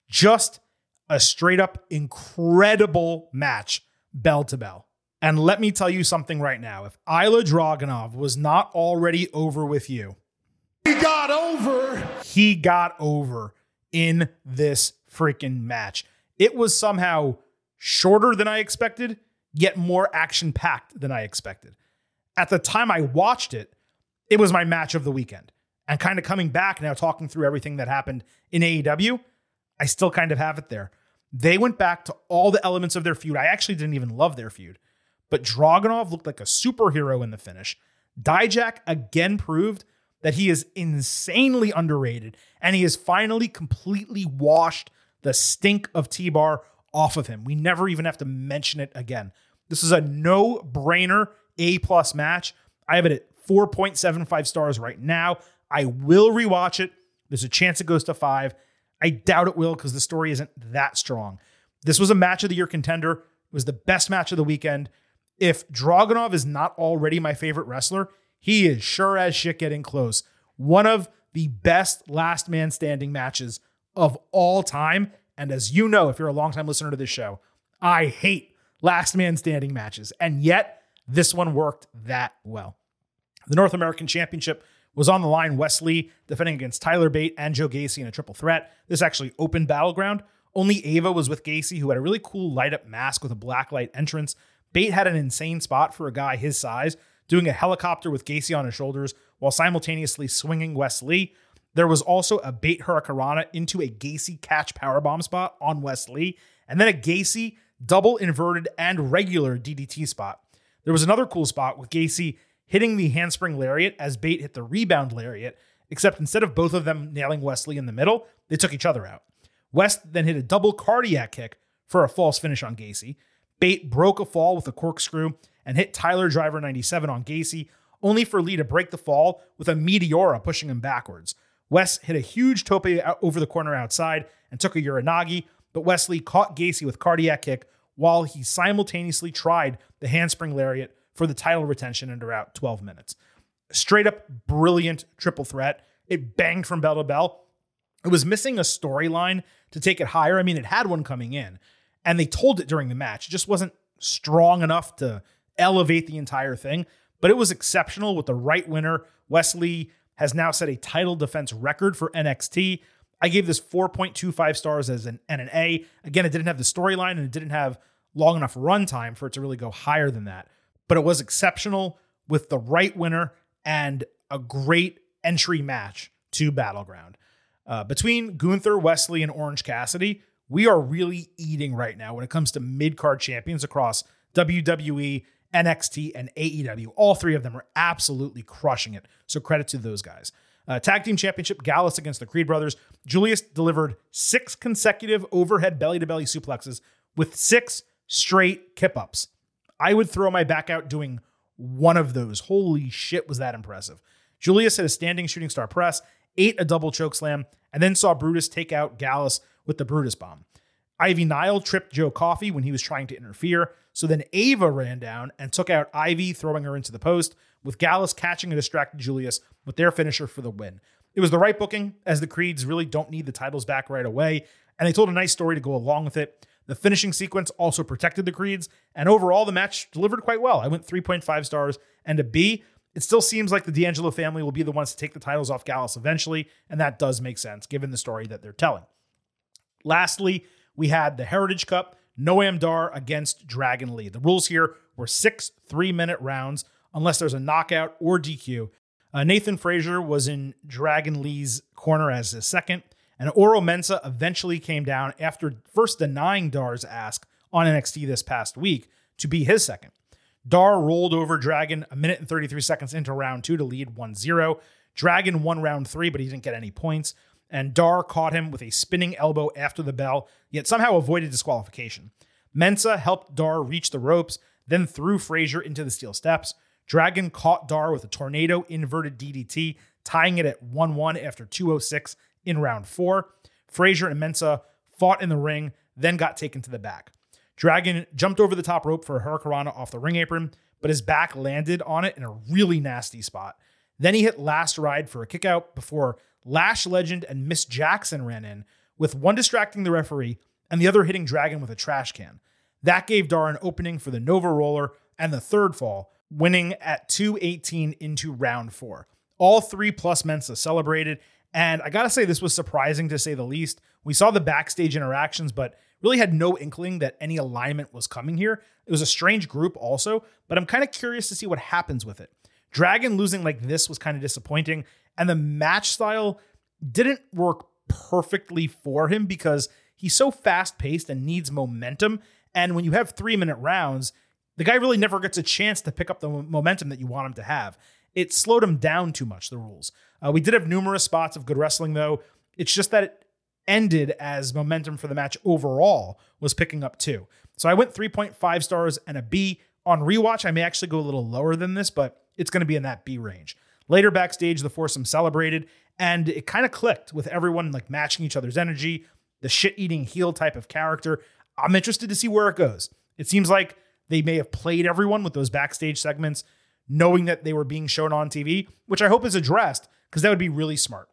Just a straight up incredible match, bell to bell. And let me tell you something right now. If Ilja Dragunov was not already over with you, He got over. he got over in this freaking match. It was somehow shorter than I expected, yet more action packed than I expected. At the time I watched it, it was my match of the weekend. And kind of coming back now, talking through everything that happened in AEW, I still kind of have it there. They went back to all the elements of their feud. I actually didn't even love their feud, but Dragunov looked like a superhero in the finish. Dijak again proved that he is insanely underrated and he has finally completely washed the stink of T Bar off of him. We never even have to mention it again. This is a no brainer A plus match. I have it at 4.75 stars right now. I will rewatch it. There's a chance it goes to five. I doubt it will because the story isn't that strong. This was a match of the year contender. It was the best match of the weekend. If Dragunov is not already my favorite wrestler, he is sure as shit getting close. One of the best last man standing matches of all time. And as you know, if you're a longtime listener to this show, I hate last man standing matches. And yet, this one worked that well. The North American Championship was on the line. Wes Lee defending against Tyler Bate and Joe Gacy in a triple threat. This actually opened Battleground. Only Ava was with Gacy, who had a really cool light up mask with a black light entrance. Bate had an insane spot for a guy his size, doing a helicopter with Gacy on his shoulders while simultaneously swinging Wes Lee. There was also a Bate Hurricanrana into a Gacy catch powerbomb spot on Wes Lee, and then a Gacy double inverted and regular DDT spot. There was another cool spot with Gacy hitting the handspring lariat as Bate hit the rebound lariat, except instead of both of them nailing Wes Lee in the middle, they took each other out. Wes then hit a double cardiac kick for a false finish on Gacy. Bate broke a fall with a corkscrew and hit Tyler Driver 97 on Gacy, only for Lee to break the fall with a Meteora pushing him backwards. Wes hit a huge tope over the corner outside and took a uranage, but Wes Lee caught Gacy with cardiac kick while he simultaneously tried the handspring lariat for the title retention in about 12 minutes. Straight up brilliant triple threat. It banged from bell to bell. It was missing a storyline to take it higher. I mean, it had one coming in, and they told it during the match. It just wasn't strong enough to elevate the entire thing, but it was exceptional with the right winner. Wes Lee has now set a title defense record for NXT. I gave this 4.25 stars as an and an A. Again, it didn't have the storyline and it didn't have long enough runtime for it to really go higher than that. But it was exceptional with the right winner and a great entry match to Battleground. Uh, between Gunther, Wes Lee, and Orange Cassidy, we are really eating right now when it comes to mid card champions across WWE, NXT, and AEW. All three of them are absolutely crushing it. So credit to those guys. Uh, tag team championship, Gallus against the Creed brothers. Julius delivered six consecutive overhead belly to belly suplexes with six straight kip ups. I would throw my back out doing one of those. Holy shit, was that impressive. Julius hit a standing shooting star press, ate a double choke slam, and then saw Brutus take out Gallus with the Brutus bomb. Ivy Nile tripped Joe Coffey when he was trying to interfere. So then Ava ran down and took out Ivy, throwing her into the post, with Gallus catching a distracted Julius with their finisher for the win. It was the right booking, as the Creeds really don't need the titles back right away, and they told a nice story to go along with it. The finishing sequence also protected the Creeds, and overall, the match delivered quite well. I went 3.5 stars and a B. It still seems like the D'Angelo family will be the ones to take the titles off Gallus eventually, and that does make sense given the story that they're telling. Lastly, we had the Heritage Cup, Noam Dar against Dragon Lee. The rules here were six three minute rounds, unless there's a knockout or DQ. Uh, Nathan Frazer was in Dragon Lee's corner as his second, and Oro Mensah eventually came down after first denying Dar's ask on NXT this past week to be his second. Dar rolled over Dragon a minute and 33 seconds into round two to lead 1 0. Dragon won round three, but he didn't get any points. And Dar caught him with a spinning elbow after the bell, yet somehow avoided disqualification. Mensah helped Dar reach the ropes, then threw Frazer into the steel steps. Dragon caught Dar with a tornado inverted DDT, tying it at 1 1 after 206 in round four. Frazer and Mensah fought in the ring, then got taken to the back. Dragon jumped over the top rope for a Hurricanrana off the ring apron, but his back landed on it in a really nasty spot. Then he hit Last Ride for a kickout before Lash Legend and Miss Jackson ran in, with one distracting the referee and the other hitting Dragon with a trash can. That gave Dar an opening for the Nova Roller and the third fall, winning at 218 into round four. All three plus Mensah celebrated, and I gotta say, this was surprising to say the least. We saw the backstage interactions, but really had no inkling that any alignment was coming here. It was a strange group, also, but I'm kind of curious to see what happens with it. Dragon losing like this was kind of disappointing, and the match style didn't work perfectly for him because he's so fast paced and needs momentum. And when you have three minute rounds, the guy really never gets a chance to pick up the momentum that you want him to have. It slowed him down too much, the rules. Uh, we did have numerous spots of good wrestling, though. It's just that it ended as momentum for the match overall was picking up too. So I went 3.5 stars and a B. On rewatch, I may actually go a little lower than this, but it's going to be in that B range. Later backstage, the foursome celebrated, and it kind of clicked with everyone like matching each other's energy, the shit eating heel type of character. I'm interested to see where it goes. It seems like they may have played everyone with those backstage segments, knowing that they were being shown on TV, which I hope is addressed because that would be really smart.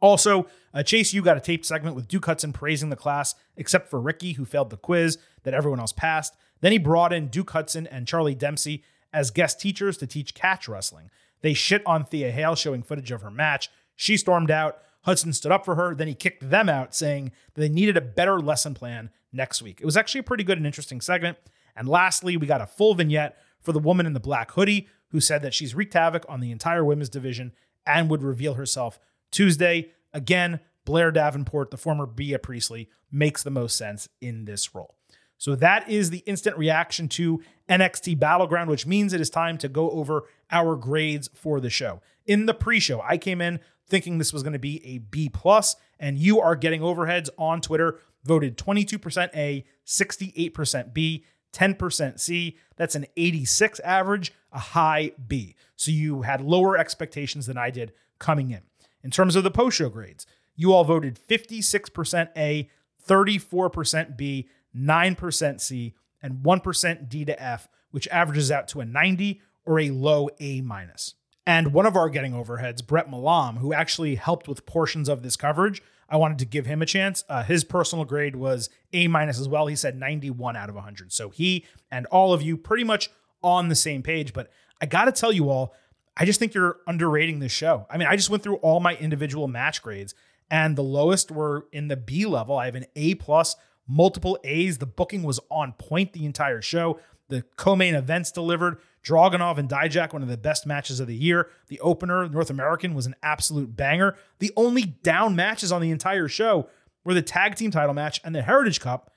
Also, uh, Chase U got a taped segment with Duke Hudson praising the class, except for Ricky, who failed the quiz that everyone else passed. Then he brought in Duke Hudson and Charlie Dempsey as guest teachers to teach catch wrestling. They shit on Thea Hale, showing footage of her match. She stormed out. Hudson stood up for her. Then he kicked them out, saying that they needed a better lesson plan next week. It was actually a pretty good and interesting segment. And lastly, we got a full vignette for the woman in the black hoodie who said that she's wreaked havoc on the entire women's division and would reveal herself Tuesday. Again, Blair Davenport, the former Bea Priestley, makes the most sense in this role. So that is the instant reaction to NXT Battleground, which means it is time to go over our grades for the show. In the pre-show, I came in thinking this was going to be a B plus, and you are getting overheads on Twitter voted 22% A, 68% B, 10% C. That's an 86 average, a high B. So you had lower expectations than I did coming in. In terms of the post show grades, you all voted 56% A, 34% B, 9% C, and 1% D to F, which averages out to a 90 or a low A minus. And one of our getting overheads, Brett Malam, who actually helped with portions of this coverage, I wanted to give him a chance. Uh, his personal grade was A minus as well. He said 91 out of 100. So he and all of you pretty much on the same page. But I got to tell you all, I just think you're underrating this show. I mean, I just went through all my individual match grades, and the lowest were in the B level. I have an A plus, multiple A's. The booking was on point the entire show. The co-main events delivered. Dragunov and Dijak, one of the best matches of the year. The opener, North American, was an absolute banger. The only down matches on the entire show were the tag team title match and the Heritage Cup,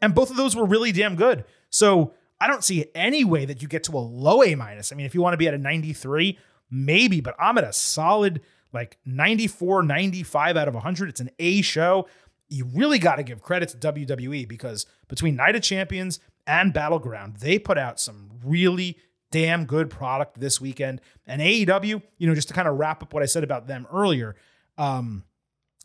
and both of those were really damn good. So I don't see any way that you get to a low A minus. I mean, if you want to be at a 93, maybe, but I'm at a solid like 94, 95 out of 100. It's an A show. You really got to give credit to WWE because between Night of Champions and Battleground, they put out some really damn good product this weekend. And AEW, you know, just to kind of wrap up what I said about them earlier, um,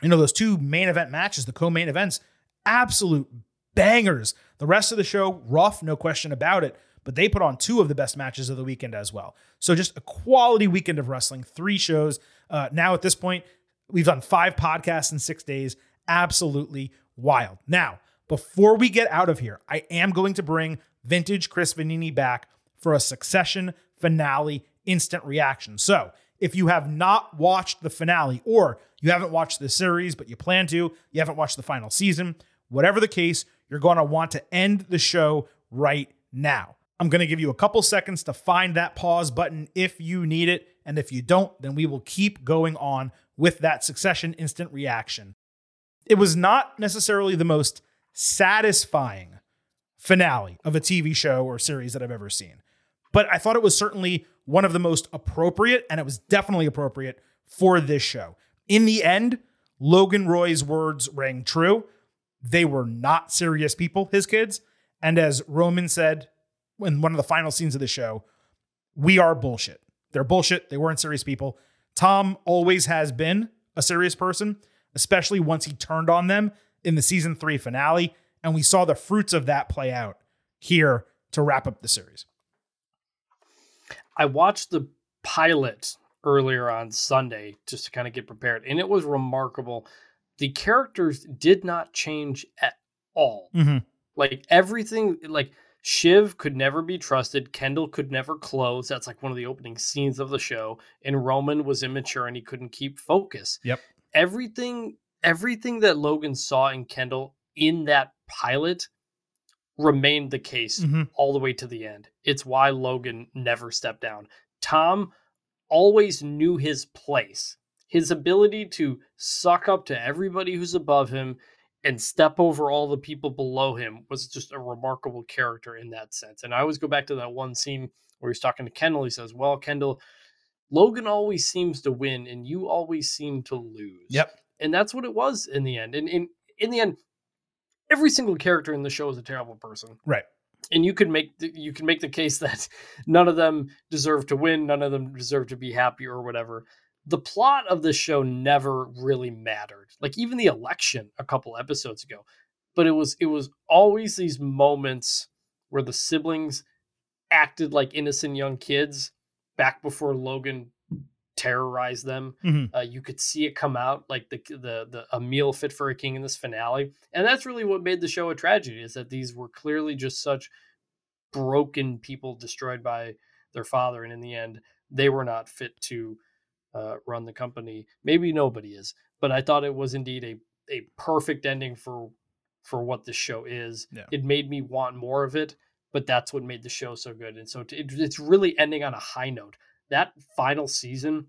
you know, those two main event matches, the co-main events, absolute bangers. The rest of the show, rough, no question about it. But they put on two of the best matches of the weekend as well. So just a quality weekend of wrestling, three shows. Uh, now at this point, we've done five podcasts in six days. Absolutely wild. Now, before we get out of here, I am going to bring vintage Chris Vannini back for a succession finale instant reaction. So, if you have not watched the finale or you haven't watched the series, but you plan to, you haven't watched the final season, whatever the case, you're going to want to end the show right now. I'm going to give you a couple seconds to find that pause button if you need it. And if you don't, then we will keep going on with that succession instant reaction. It was not necessarily the most satisfying finale of a TV show or series that I've ever seen But I thought it was certainly one of the most appropriate, and it was definitely appropriate for this show. In the end, Logan Roy's words rang true. They were not serious people, his kids. And as Roman said in one of the final scenes of the show, we are bullshit. They're bullshit. They weren't serious people. Tom always has been a serious person, especially once he turned on them in the season three finale. And we saw the fruits of that play out here to wrap up the series. I watched the pilot earlier on Sunday just to kind of get prepared, and it was remarkable. The characters did not change at all. Mm-hmm. Like everything, like Shiv could never be trusted. Kendall could never close. That's like one of the opening scenes of the show. And Roman was immature and he couldn't keep focus. Yep. Everything, everything that Logan saw in Kendall in that pilot remained the case Mhm. all the way to the end. It's why Logan never stepped down. Tom always knew his place. His ability to suck up to everybody who's above him and step over all the people below him was just a remarkable character in that sense. And I always go back to that one scene where he's talking to Kendall. He says, Well, Kendall, Logan always seems to win and you always seem to lose. Yep. And that's what it was in the end. And in, in the end, every single character in the show is a terrible person Right. and you can make the, you can make the case that none of them deserve to win, none of them deserve to be happy or whatever. The plot of the show never really mattered. Like even the election a couple episodes ago. But it was it was always these moments where the siblings acted like innocent young kids back before Logan terrorized them. Mhm. Uh, you could see it come out like the the the a meal fit for a king in this finale, and that's really what made the show a tragedy. Is that these were clearly just such broken people destroyed by their father, and in the end, they were not fit to uh, run the company. Maybe nobody is, but I thought it was indeed a a perfect ending for for what this show is. Yeah. It made me want more of it, but that's what made the show so good. And so it, it's really ending on a high note. That final season,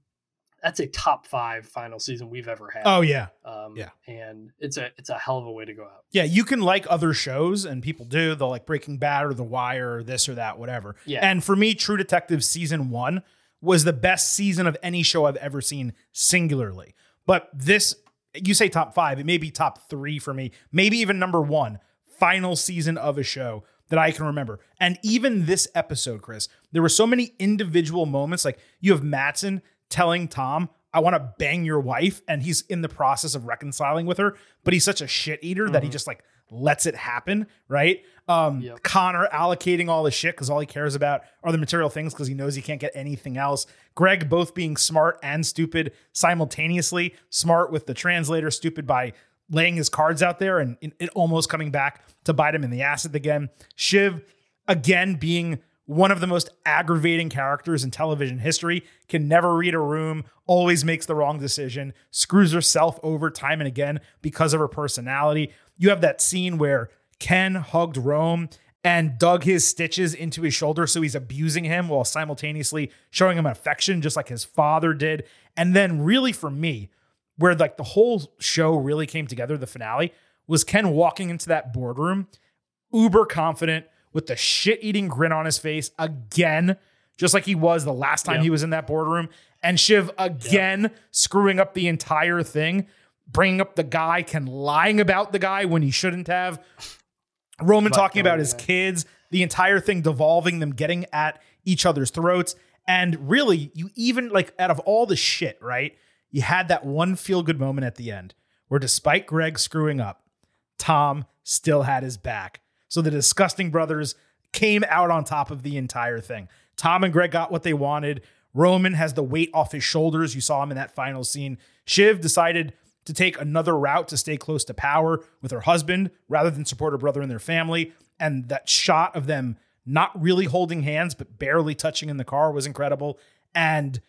that's a top five final season we've ever had. Oh yeah. um, yeah. and it's a it's a hell of a way to go out. Yeah, you can like other shows, and people do. They'll like Breaking Bad or The Wire or this or that, whatever. Yeah. And for me, True Detective season one was the best season of any show I've ever seen singularly. But this, you say top five, it may be top three for me, maybe even number one, final season of a show that I can remember. And even this episode, Chris, there were so many individual moments. Like you have Matsson telling Tom, I want to bang your wife, and he's in the process of reconciling with her, but he's such a shit eater that he just like lets it happen, right? Um, Yep. Connor allocating all the shit because all he cares about are the material things because he knows he can't get anything else. Greg both being smart and stupid simultaneously. Smart with the translator, stupid by laying his cards out there and it, almost coming back to bite him in the ass again. Shiv again being one of the most aggravating characters in television history, can never read a room, always makes the wrong decision, screws herself over time and again because of her personality. You have that scene where Ken hugged Rome and dug his stitches into his shoulder so he's abusing him while simultaneously showing him affection just like his father did. And then really for me, where like the whole show really came together, the finale, was Ken walking into that boardroom, uber confident, with the shit eating grin on his face again, just like he was the last time Yep. he was in that boardroom. And Shiv again screwing up the entire thing, bringing up the guy, Ken lying about the guy when he shouldn't have. Roman But talking about going his kids, the entire thing devolving, them getting at each other's throats. And really, you even like out of all the shit, right? You had that one feel good moment at the end where despite Greg screwing up, Tom still had his back. So the disgusting brothers came out on top of the entire thing. Tom and Greg got what they wanted. Roman has the weight off his shoulders. You saw him in that final scene. Shiv decided to take another route to stay close to power with her husband rather than support her brother and their family. And that shot of them not really holding hands, but barely touching in the car was incredible. And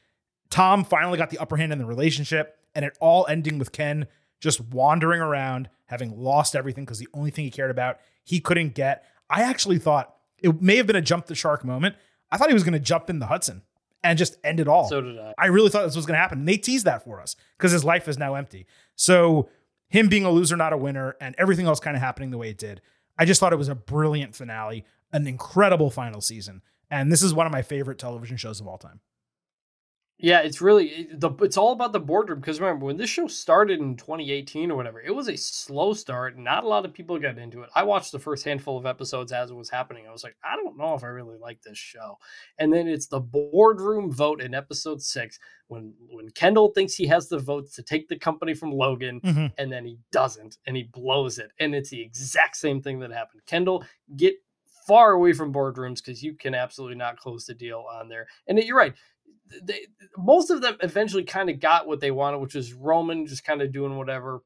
Tom finally got the upper hand in the relationship, and it all ending with Ken just wandering around, having lost everything because the only thing he cared about he couldn't get. I actually thought it may have been a jump the shark moment. I thought he was going to jump in the Hudson and just end it all. So did I. I really thought this was going to happen. And they teased that for us because his life is now empty. So him being a loser, not a winner, and everything else kind of happening the way it did. I just thought it was a brilliant finale, an incredible final season, And this is one of my favorite television shows of all time. Yeah, it's really the it's all about the boardroom because remember when this show started in 2018 or whatever, it was a slow start. Not a lot of people got into it. I watched the first handful of episodes as it was happening. I was like, I don't know if I really like this show. And then it's the boardroom vote in episode six when when Kendall thinks he has the votes to take the company from Logan, Mhm. and then he doesn't, and he blows it. And it's the exact same thing that happened. Kendall, get far away from boardrooms because you can absolutely not close the deal on there. And you're right they most of them eventually kind of got what they wanted, which is Roman just kind of doing whatever.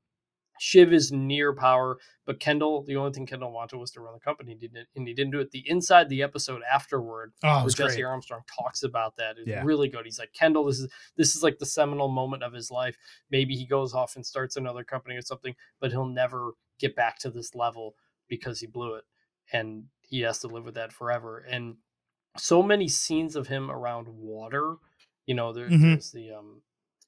Shiv is near power, but Kendall, the only thing Kendall wanted was to run the company, he didn't, and he didn't do it. The inside the episode afterward, Oh, where Jesse great. Armstrong talks about that, is Yeah. really good. He's like, Kendall, this is this is like the seminal moment of his life. Maybe he goes off and starts another company or something, but he'll never get back to this level because he blew it, and he has to live with that forever. And so many scenes of him around water. You know, there, Mhm. there's the um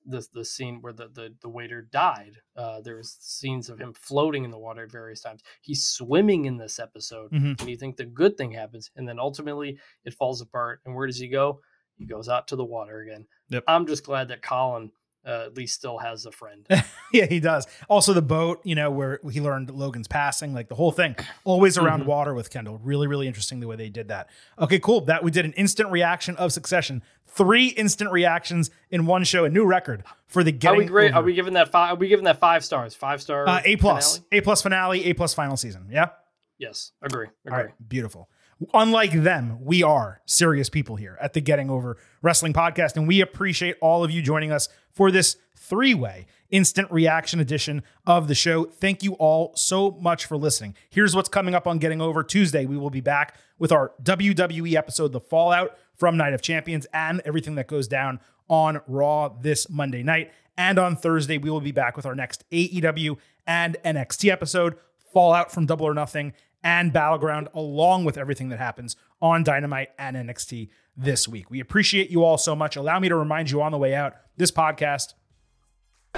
the the scene where the the, the waiter died. Uh, there's scenes of him floating in the water at various times. He's swimming in this episode, Mhm. and you think the good thing happens, and then ultimately it falls apart. And where does he go? He goes out to the water again. Yep. I'm just glad that Colin uh, at least still has a friend. yeah, he does. Also, the boat, you know, where he learned Logan's passing, like the whole thing, always around Mhm. water with Kendall. Really, really interesting the way they did that. Okay, cool. That we did an instant reaction of Succession. Three instant reactions in one show, a new record for the Are getting. we great? Are we giving that five? Are we giving that five stars? Five star? uh, A plus, finale? A plus finale, A plus final season. Yeah. Yes, agree. Agree. All right, beautiful. Unlike them, we are serious people here at the Getting Over Wrestling Podcast, and we appreciate all of you joining us for this three way instant reaction edition of the show. Thank you all so much for listening. Here's what's coming up on Getting Over Tuesday. We will be back with our WWE episode, The Fallout from Night of Champions, and everything that goes down on Raw this Monday night. And on Thursday, we will be back with our next AEW and NXT episode, Fallout from Double or Nothing, and Battleground, along with everything that happens on Dynamite and NXT this week. We appreciate you all so much. Allow me to remind you on the way out this podcast.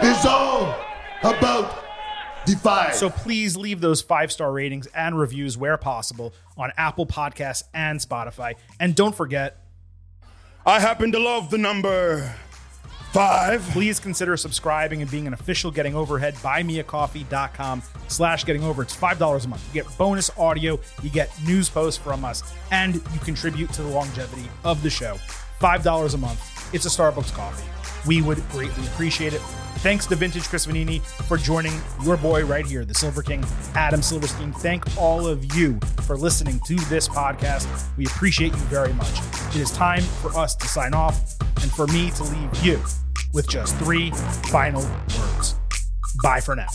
is all about Defy. So please leave those five star ratings and reviews where possible on Apple Podcasts and Spotify. And don't forget, I happen to love the number five. please consider subscribing and being an official Getting Overhead. Buymeacoffee.com slash Getting Over. It's $5 a month. You get bonus audio, you get news posts from us, and you contribute to the longevity of the show. $5 a month. It's a Starbucks coffee. We would greatly appreciate it. Thanks to Vintage Chris Vannini for joining your boy right here, the Silver King, Adam Silverstein. Thank all of you for listening to this podcast. We appreciate you very much. It is time for us to sign off and for me to leave you with just three final words. Bye for now.